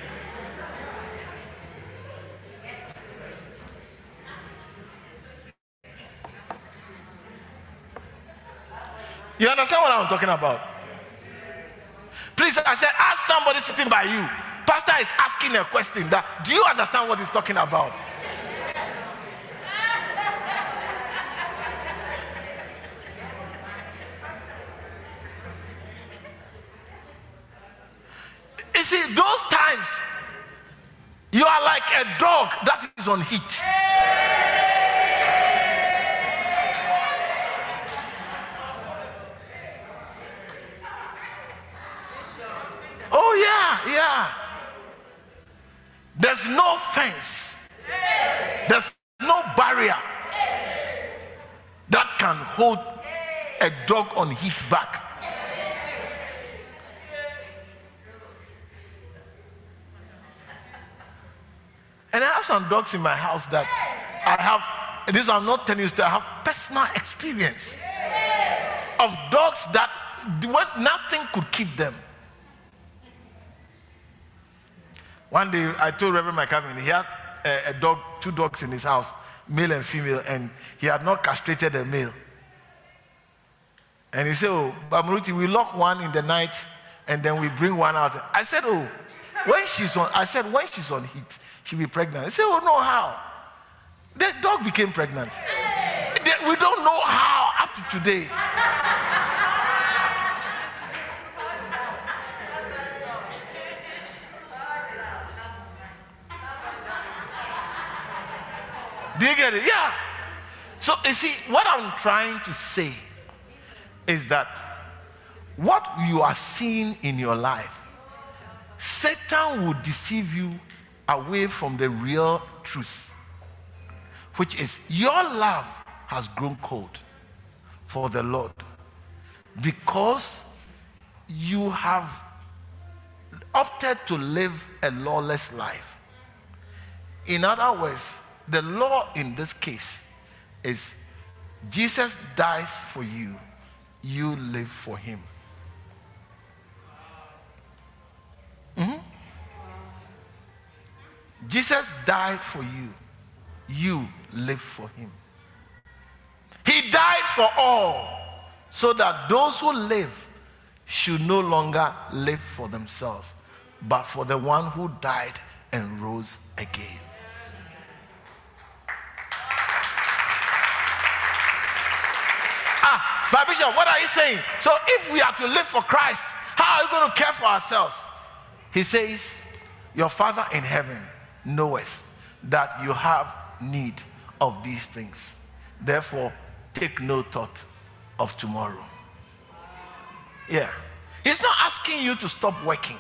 You understand what I'm talking about? Please, I said, ask somebody sitting by you. Pastor is asking a question that do you understand what he's talking about? You see, those times you are like a dog that is on heat. Oh, yeah, yeah. There's no fence, there's no barrier that can hold a dog on heat back. And I have some dogs in my house that I have, this I'm not telling you, I have personal experience of dogs that when nothing could keep them. One day I told Reverend McCavin he had a, a, dog, two dogs in his house, male and female, and he had not castrated the male. And he said, Oh, Bamruti, we lock one in the night and then we bring one out. I said, Oh, when she's on, I said, when she's on heat, she'll be pregnant. He said, Oh, no, how? The dog became pregnant. We don't know how up to today. Do you get it? Yeah. So you see, what I'm trying to say is that what you are seeing in your life, Satan will deceive you away from the real truth, which is your love has grown cold for the Lord because you have opted to live a lawless life. In other words, the law in this case is Jesus dies for you, you live for him. Mm-hmm. Jesus died for you, you live for him. He died for all so that those who live should no longer live for themselves, but for the one who died and rose again. But Bishop, what are you saying? So if we are to live for Christ, how are we going to care for ourselves? He says, Your Father in heaven knoweth that you have need of these things. Therefore, take no thought of tomorrow. Yeah. He's not asking you to stop working.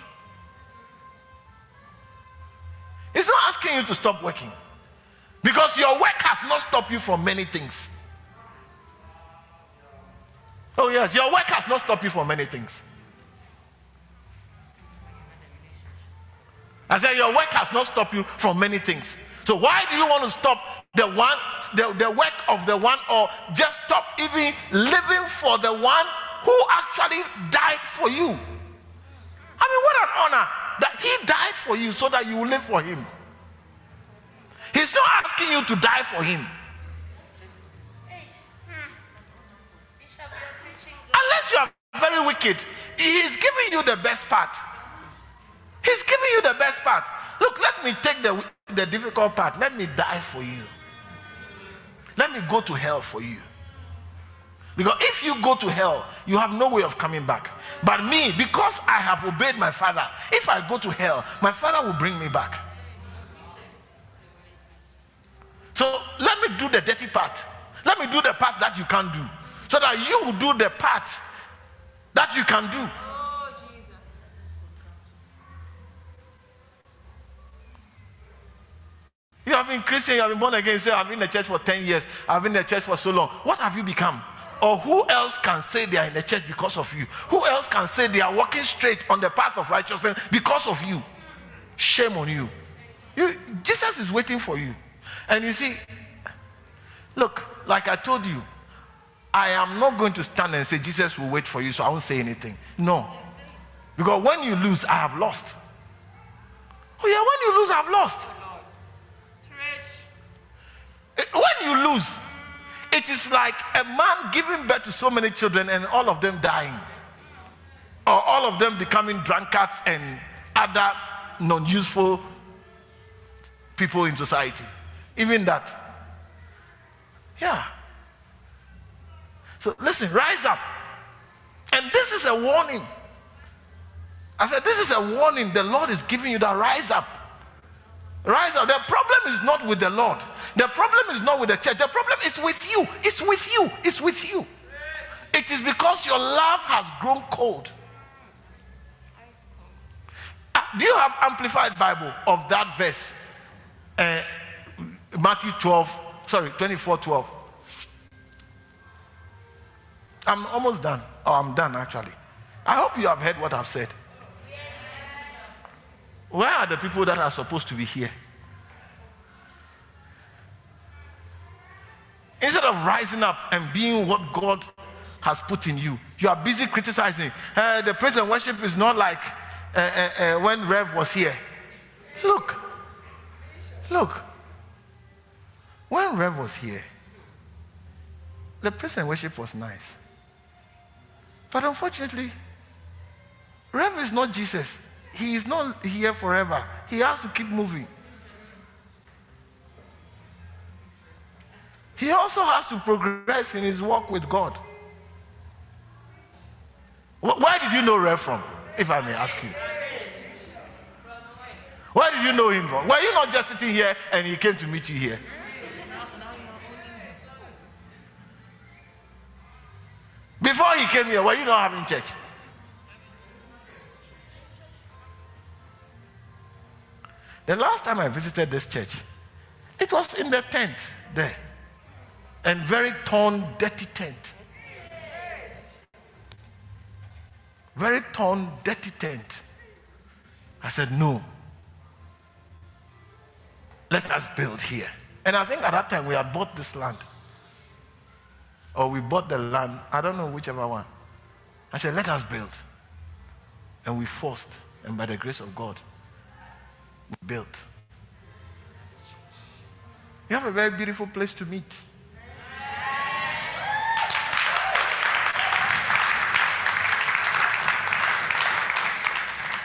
He's not asking you to stop working. Because your work has not stopped you from many things. Oh, yes, your work has not stopped you from many things. I said, Your work has not stopped you from many things. So, why do you want to stop the one, the, the work of the one, or just stop even living for the one who actually died for you? I mean, what an honor that he died for you so that you will live for him. He's not asking you to die for him. Unless you are very wicked, He is giving you the best part. He's giving you the best part. Look, let me take the, the difficult part. Let me die for you. Let me go to hell for you. Because if you go to hell, you have no way of coming back. But me, because I have obeyed my father, if I go to hell, my father will bring me back. So let me do the dirty part. Let me do the part that you can't do so that you will do the part that you can do. You have been Christian, you have been born again. You say, I've been in the church for 10 years. I've been in the church for so long. What have you become? Or who else can say they are in the church because of you? Who else can say they are walking straight on the path of righteousness because of you? Shame on you. you Jesus is waiting for you. And you see, look, like I told you, I am not going to stand and say, Jesus will wait for you, so I won't say anything. No. Because when you lose, I have lost. Oh, yeah, when you lose, I've lost. When you lose, it is like a man giving birth to so many children and all of them dying, or all of them becoming drunkards and other non useful people in society. Even that. Yeah. So listen, rise up. And this is a warning. I said, This is a warning the Lord is giving you that rise up. Rise up. The problem is not with the Lord. The problem is not with the church. The problem is with you. It's with you. It's with you. It is because your love has grown cold. Uh, do you have amplified Bible of that verse? Uh, Matthew 12, sorry, 24 12. I'm almost done. Oh, I'm done actually. I hope you have heard what I've said. Where are the people that are supposed to be here? Instead of rising up and being what God has put in you, you are busy criticizing. Uh, the praise and worship is not like uh, uh, uh when Rev was here. Look, look. When Rev was here, the praise and worship was nice. But unfortunately, Rev is not Jesus. He is not here forever. He has to keep moving. He also has to progress in his walk with God. Where did you know Rev from, if I may ask you? Where did you know him from? Were you not just sitting here and he came to meet you here? Before he came here, were you not having church? The last time I visited this church, it was in the tent there. And very torn, dirty tent. Very torn, dirty tent. I said, No. Let us build here. And I think at that time we had bought this land. Or we bought the land. I don't know whichever one. I said, Let us build. And we forced. And by the grace of God, we built. You have a very beautiful place to meet.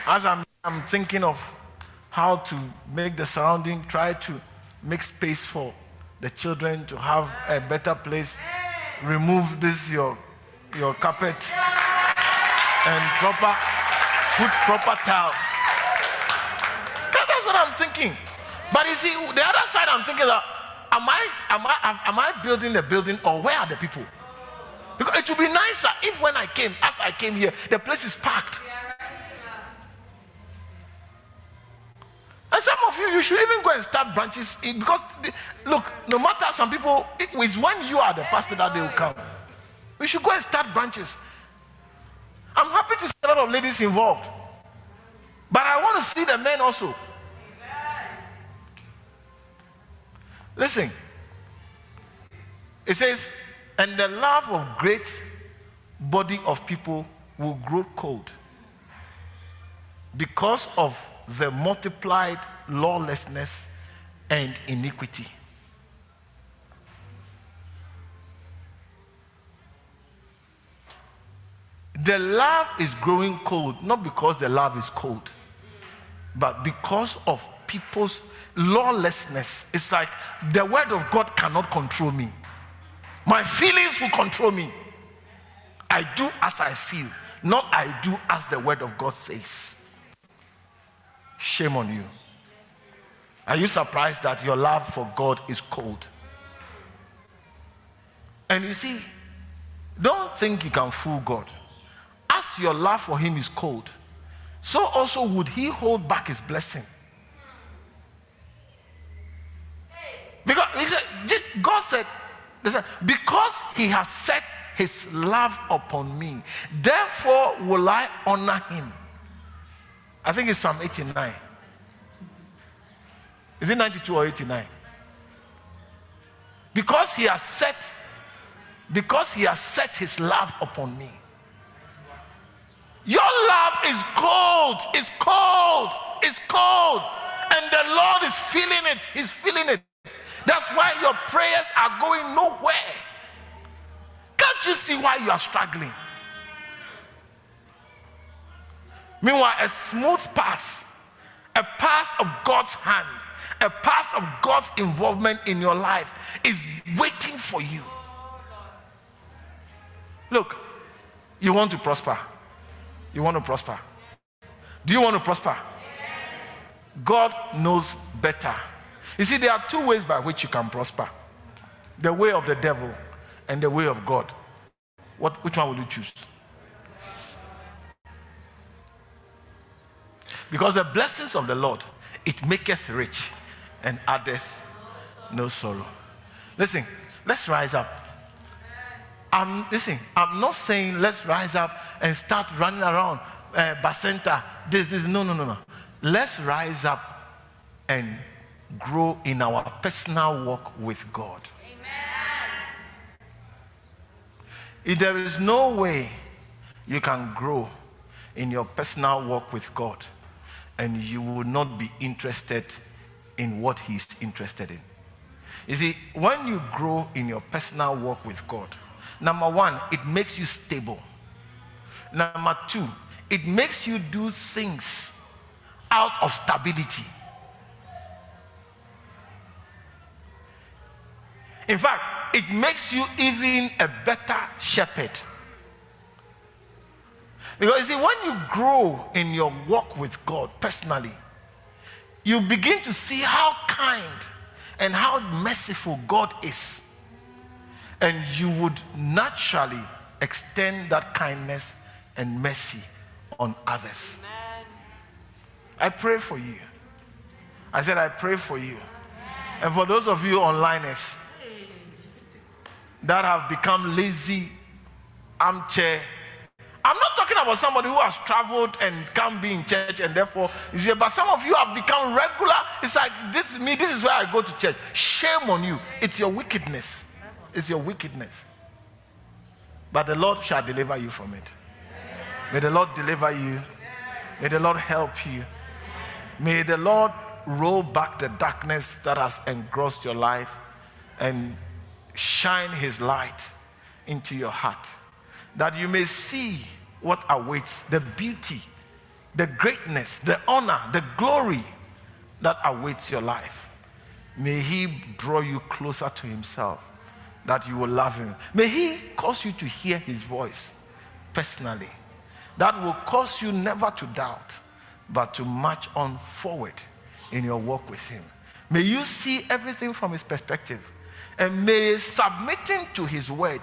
As I'm, I'm thinking of how to make the surrounding, try to make space for the children to have a better place, remove this your your carpet and proper put proper tiles That's what I'm thinking. But you see, the other side I'm thinking that am I am I am I building the building or where are the people? Because it would be nicer if when I came, as I came here, the place is packed. And some of you, you should even go and start branches because look, no matter some people, it is when you are the pastor that they will come. We should go and start branches. I'm happy to see a lot of ladies involved, but I want to see the men also. Listen. It says, and the love of great body of people will grow cold because of the multiplied lawlessness and iniquity. The love is growing cold, not because the love is cold, but because of people's lawlessness. It's like the word of God cannot control me. My feelings will control me. I do as I feel, not I do as the word of God says. Shame on you. Are you surprised that your love for God is cold? And you see, don't think you can fool God. As your love for Him is cold, so also would He hold back His blessing. Because God said, because he has set his love upon me. Therefore will I honor him. I think it's Psalm 89. Is it 92 or 89? Because he has set, because he has set his love upon me. Your love is cold, it's cold, it's cold. And the Lord is feeling it. He's feeling it. That's why your prayers are going nowhere. Can't you see why you are struggling? Meanwhile, a smooth path, a path of God's hand, a path of God's involvement in your life is waiting for you. Look, you want to prosper. You want to prosper. Do you want to prosper? God knows better. You see, there are two ways by which you can prosper the way of the devil and the way of God. What, which one will you choose? Because the blessings of the Lord, it maketh rich and addeth no sorrow. Listen, let's rise up. I'm listen, I'm not saying let's rise up and start running around uh, Bacenta. This is no, no, no, no. Let's rise up and grow in our personal walk with God. Amen. If there is no way you can grow in your personal walk with God and you will not be interested in what He's interested in. You see, when you grow in your personal walk with God, number one, it makes you stable. Number two, it makes you do things out of stability. In fact, it makes you even a better shepherd. Because you see, when you grow in your walk with God personally, you begin to see how kind and how merciful God is. And you would naturally extend that kindness and mercy on others. Amen. I pray for you. I said, I pray for you. Amen. And for those of you onliners that have become lazy armchair talking about somebody who has traveled and can't be in church and therefore here. But some of you have become regular. It's like this is me, this is where I go to church. Shame on you. It's your wickedness. It's your wickedness. But the Lord shall deliver you from it. May the Lord deliver you. May the Lord help you. May the Lord roll back the darkness that has engrossed your life and shine his light into your heart that you may see what awaits the beauty, the greatness, the honor, the glory that awaits your life. May He draw you closer to Himself, that you will love Him. May He cause you to hear His voice personally. That will cause you never to doubt, but to march on forward in your walk with Him. May you see everything from His perspective, and may submitting to His word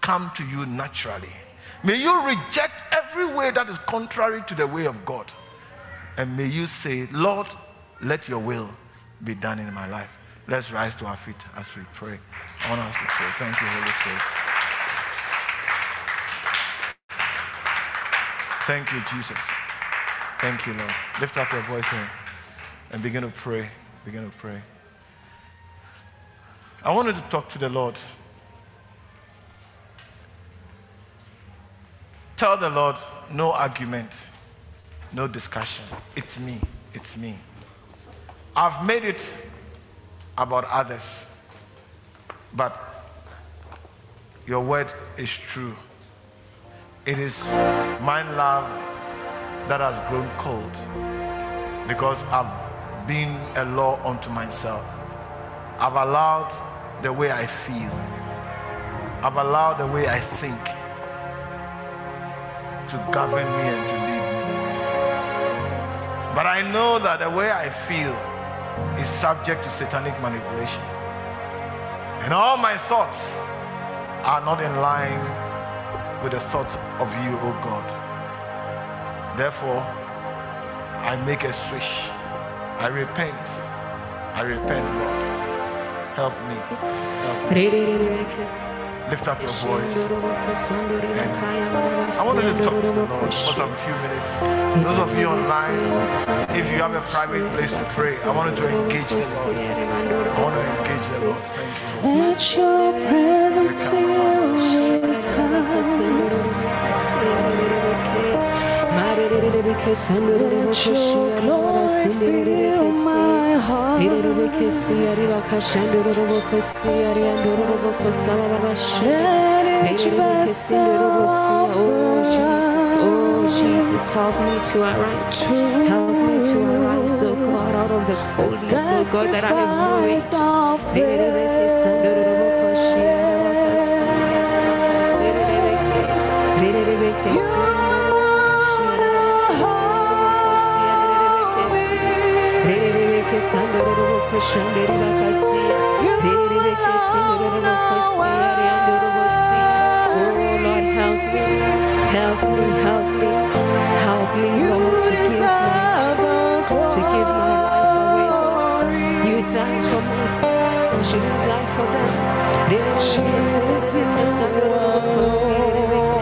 come to you naturally. May you reject every way that is contrary to the way of God. And may you say, Lord, let your will be done in my life. Let's rise to our feet as we pray. I want us to pray. Thank you, Holy Spirit. Thank you, Jesus. Thank you, Lord. Lift up your voice and, and begin to pray. Begin to pray. I wanted to talk to the Lord. Tell the Lord, no argument, no discussion. It's me. It's me. I've made it about others, but your word is true. It is my love that has grown cold because I've been a law unto myself. I've allowed the way I feel, I've allowed the way I think to govern me and to lead me. But I know that the way I feel is subject to satanic manipulation. And all my thoughts are not in line with the thoughts of you, O oh God. Therefore, I make a switch. I repent. I repent, Lord. Help me. Help me. Lift up your voice. I want you to talk to the Lord for some few minutes. Those of you online, if you have a private place to pray, I want you to engage the Lord. I want to engage the Lord. Thank you. Let your presence fill this house. Let my heart. Let Oh Jesus, oh Jesus, help me to arise. Help me to arise, oh God, out of the coldness, oh God, that I am sacrifice of shouldn't die for me. Help me help me Help me more to keep You died for my sins and you died for them. Jesus, you Jesus,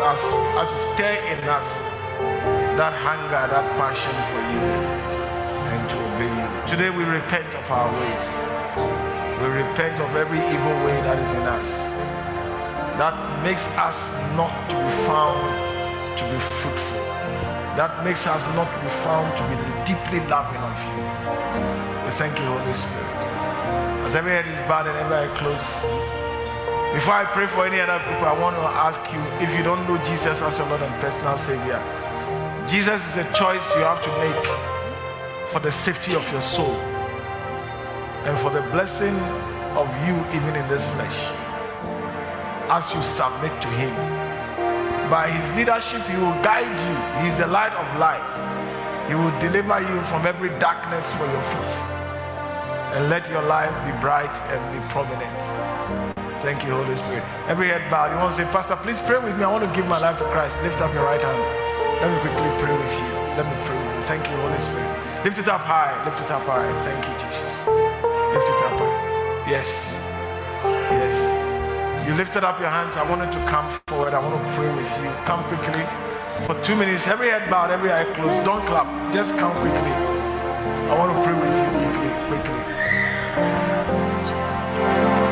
us, as you stir in us that hunger, that passion for you and to obey you. Today we repent of our ways. We repent of every evil way that is in us that makes us not to be found to be fruitful. That makes us not to be found to be deeply loving of you. We thank you, Holy Spirit. As every head is bowed and every eye closed, before I pray for any other people, I want to ask you if you don't know Jesus as your Lord and personal Savior, Jesus is a choice you have to make for the safety of your soul and for the blessing of you, even in this flesh, as you submit to Him. By His leadership, He will guide you. He is the light of life. He will deliver you from every darkness for your feet and let your life be bright and be prominent. Thank you, Holy Spirit. Every head bowed. You want to say, Pastor, please pray with me. I want to give my life to Christ. Lift up your right hand. Let me quickly pray with you. Let me pray with you. Thank you, Holy Spirit. Lift it up high. Lift it up high. Thank you, Jesus. Lift it up high. Yes. Yes. You lifted up your hands. I wanted to come forward. I want to pray with you. Come quickly. For two minutes. Every head bowed, every eye closed. Don't clap. Just come quickly. I want to pray with you quickly. Quickly. Jesus,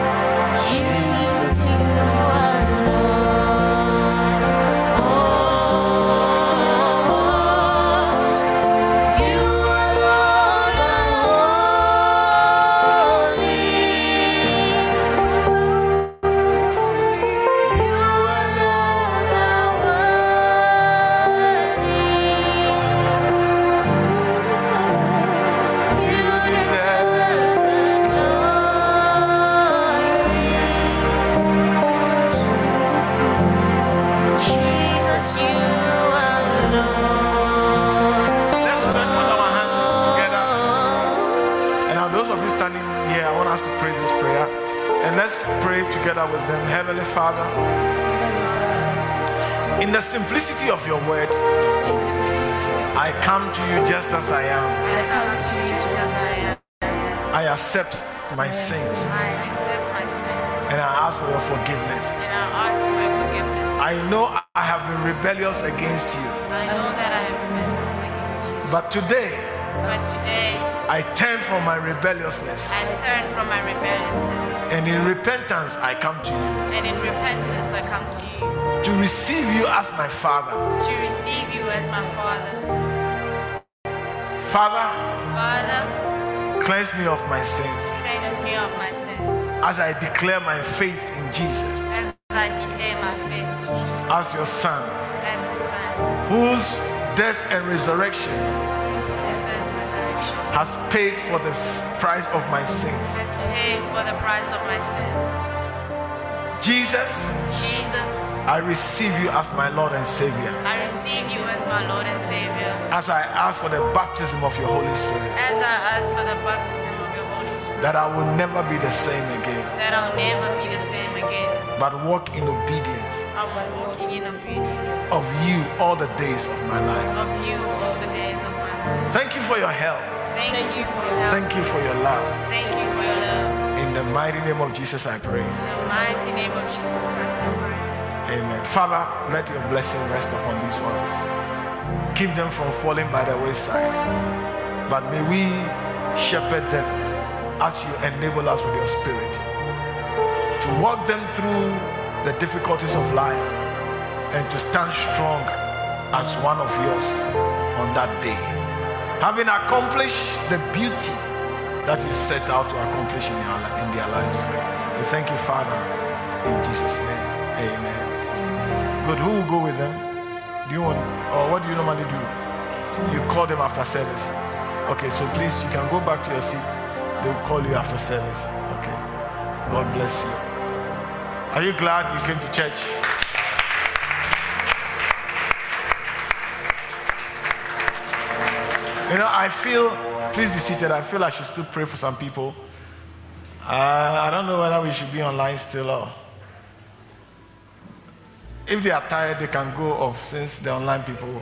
of your word, I come to you just as I am. I come to you just as I am. I accept my sins I accept my sins and I ask for your forgiveness. and I ask for forgiveness. I know I have been rebellious against you, I know that I have been against you. but today But today, I turn from my rebelliousness I turn from my rebelliousness. and in repentance I come to you And in repentance, I come to you to receive you as my Father. to receive you as my Father. Father, Father, cleanse me of my sins cleanse me of my sins. as I declare my faith in Jesus As I declare my faith to Jesus as your Son, as the Son, whose death and resurrection whose death and resurrection has paid for the price of my sins. has paid for the price of my sins. Jesus, Jesus, I receive you as my Lord and Savior. I receive you as my Lord and Savior. As I ask for the baptism of your Holy Spirit, As I ask for the baptism of your Holy Spirit, that I will never be the same again, that I'll never be the same again. but walk in obedience I will walking in obedience of you all the days of my life. of you all the days of my life. Thank you for your help. Thank you for your help. Thank you for your love. Thank you for your love. In the mighty name of Jesus, I pray. In the mighty name of Jesus Christ, I pray. Amen. Father, let your blessing rest upon these ones. Keep them from falling by the wayside. But may we shepherd them as you enable us with your spirit to walk them through the difficulties of life and to stand strong as one of yours on that day. Having accomplished the beauty that you set out to accomplish in, your, in their lives. We thank you, Father, in Jesus' name. Amen. Good. Who will go with them? Do you want, or what do you normally do? You call them after service. Okay, so please, you can go back to your seat. They will call you after service. Okay. God bless you. Are you glad you came to church? You know, I feel, please be seated. I feel I should still pray for some people. Uh, I don't know whether we should be online still or. If they are tired, they can go off since the online people,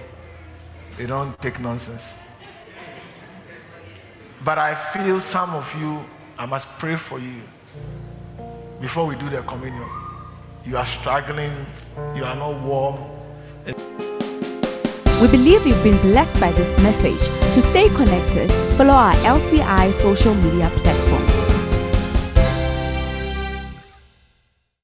they don't take nonsense. But I feel some of you, I must pray for you before we do the communion. You are struggling, you are not warm. We believe you've been blessed by this message. To stay connected, follow our LCI social media platforms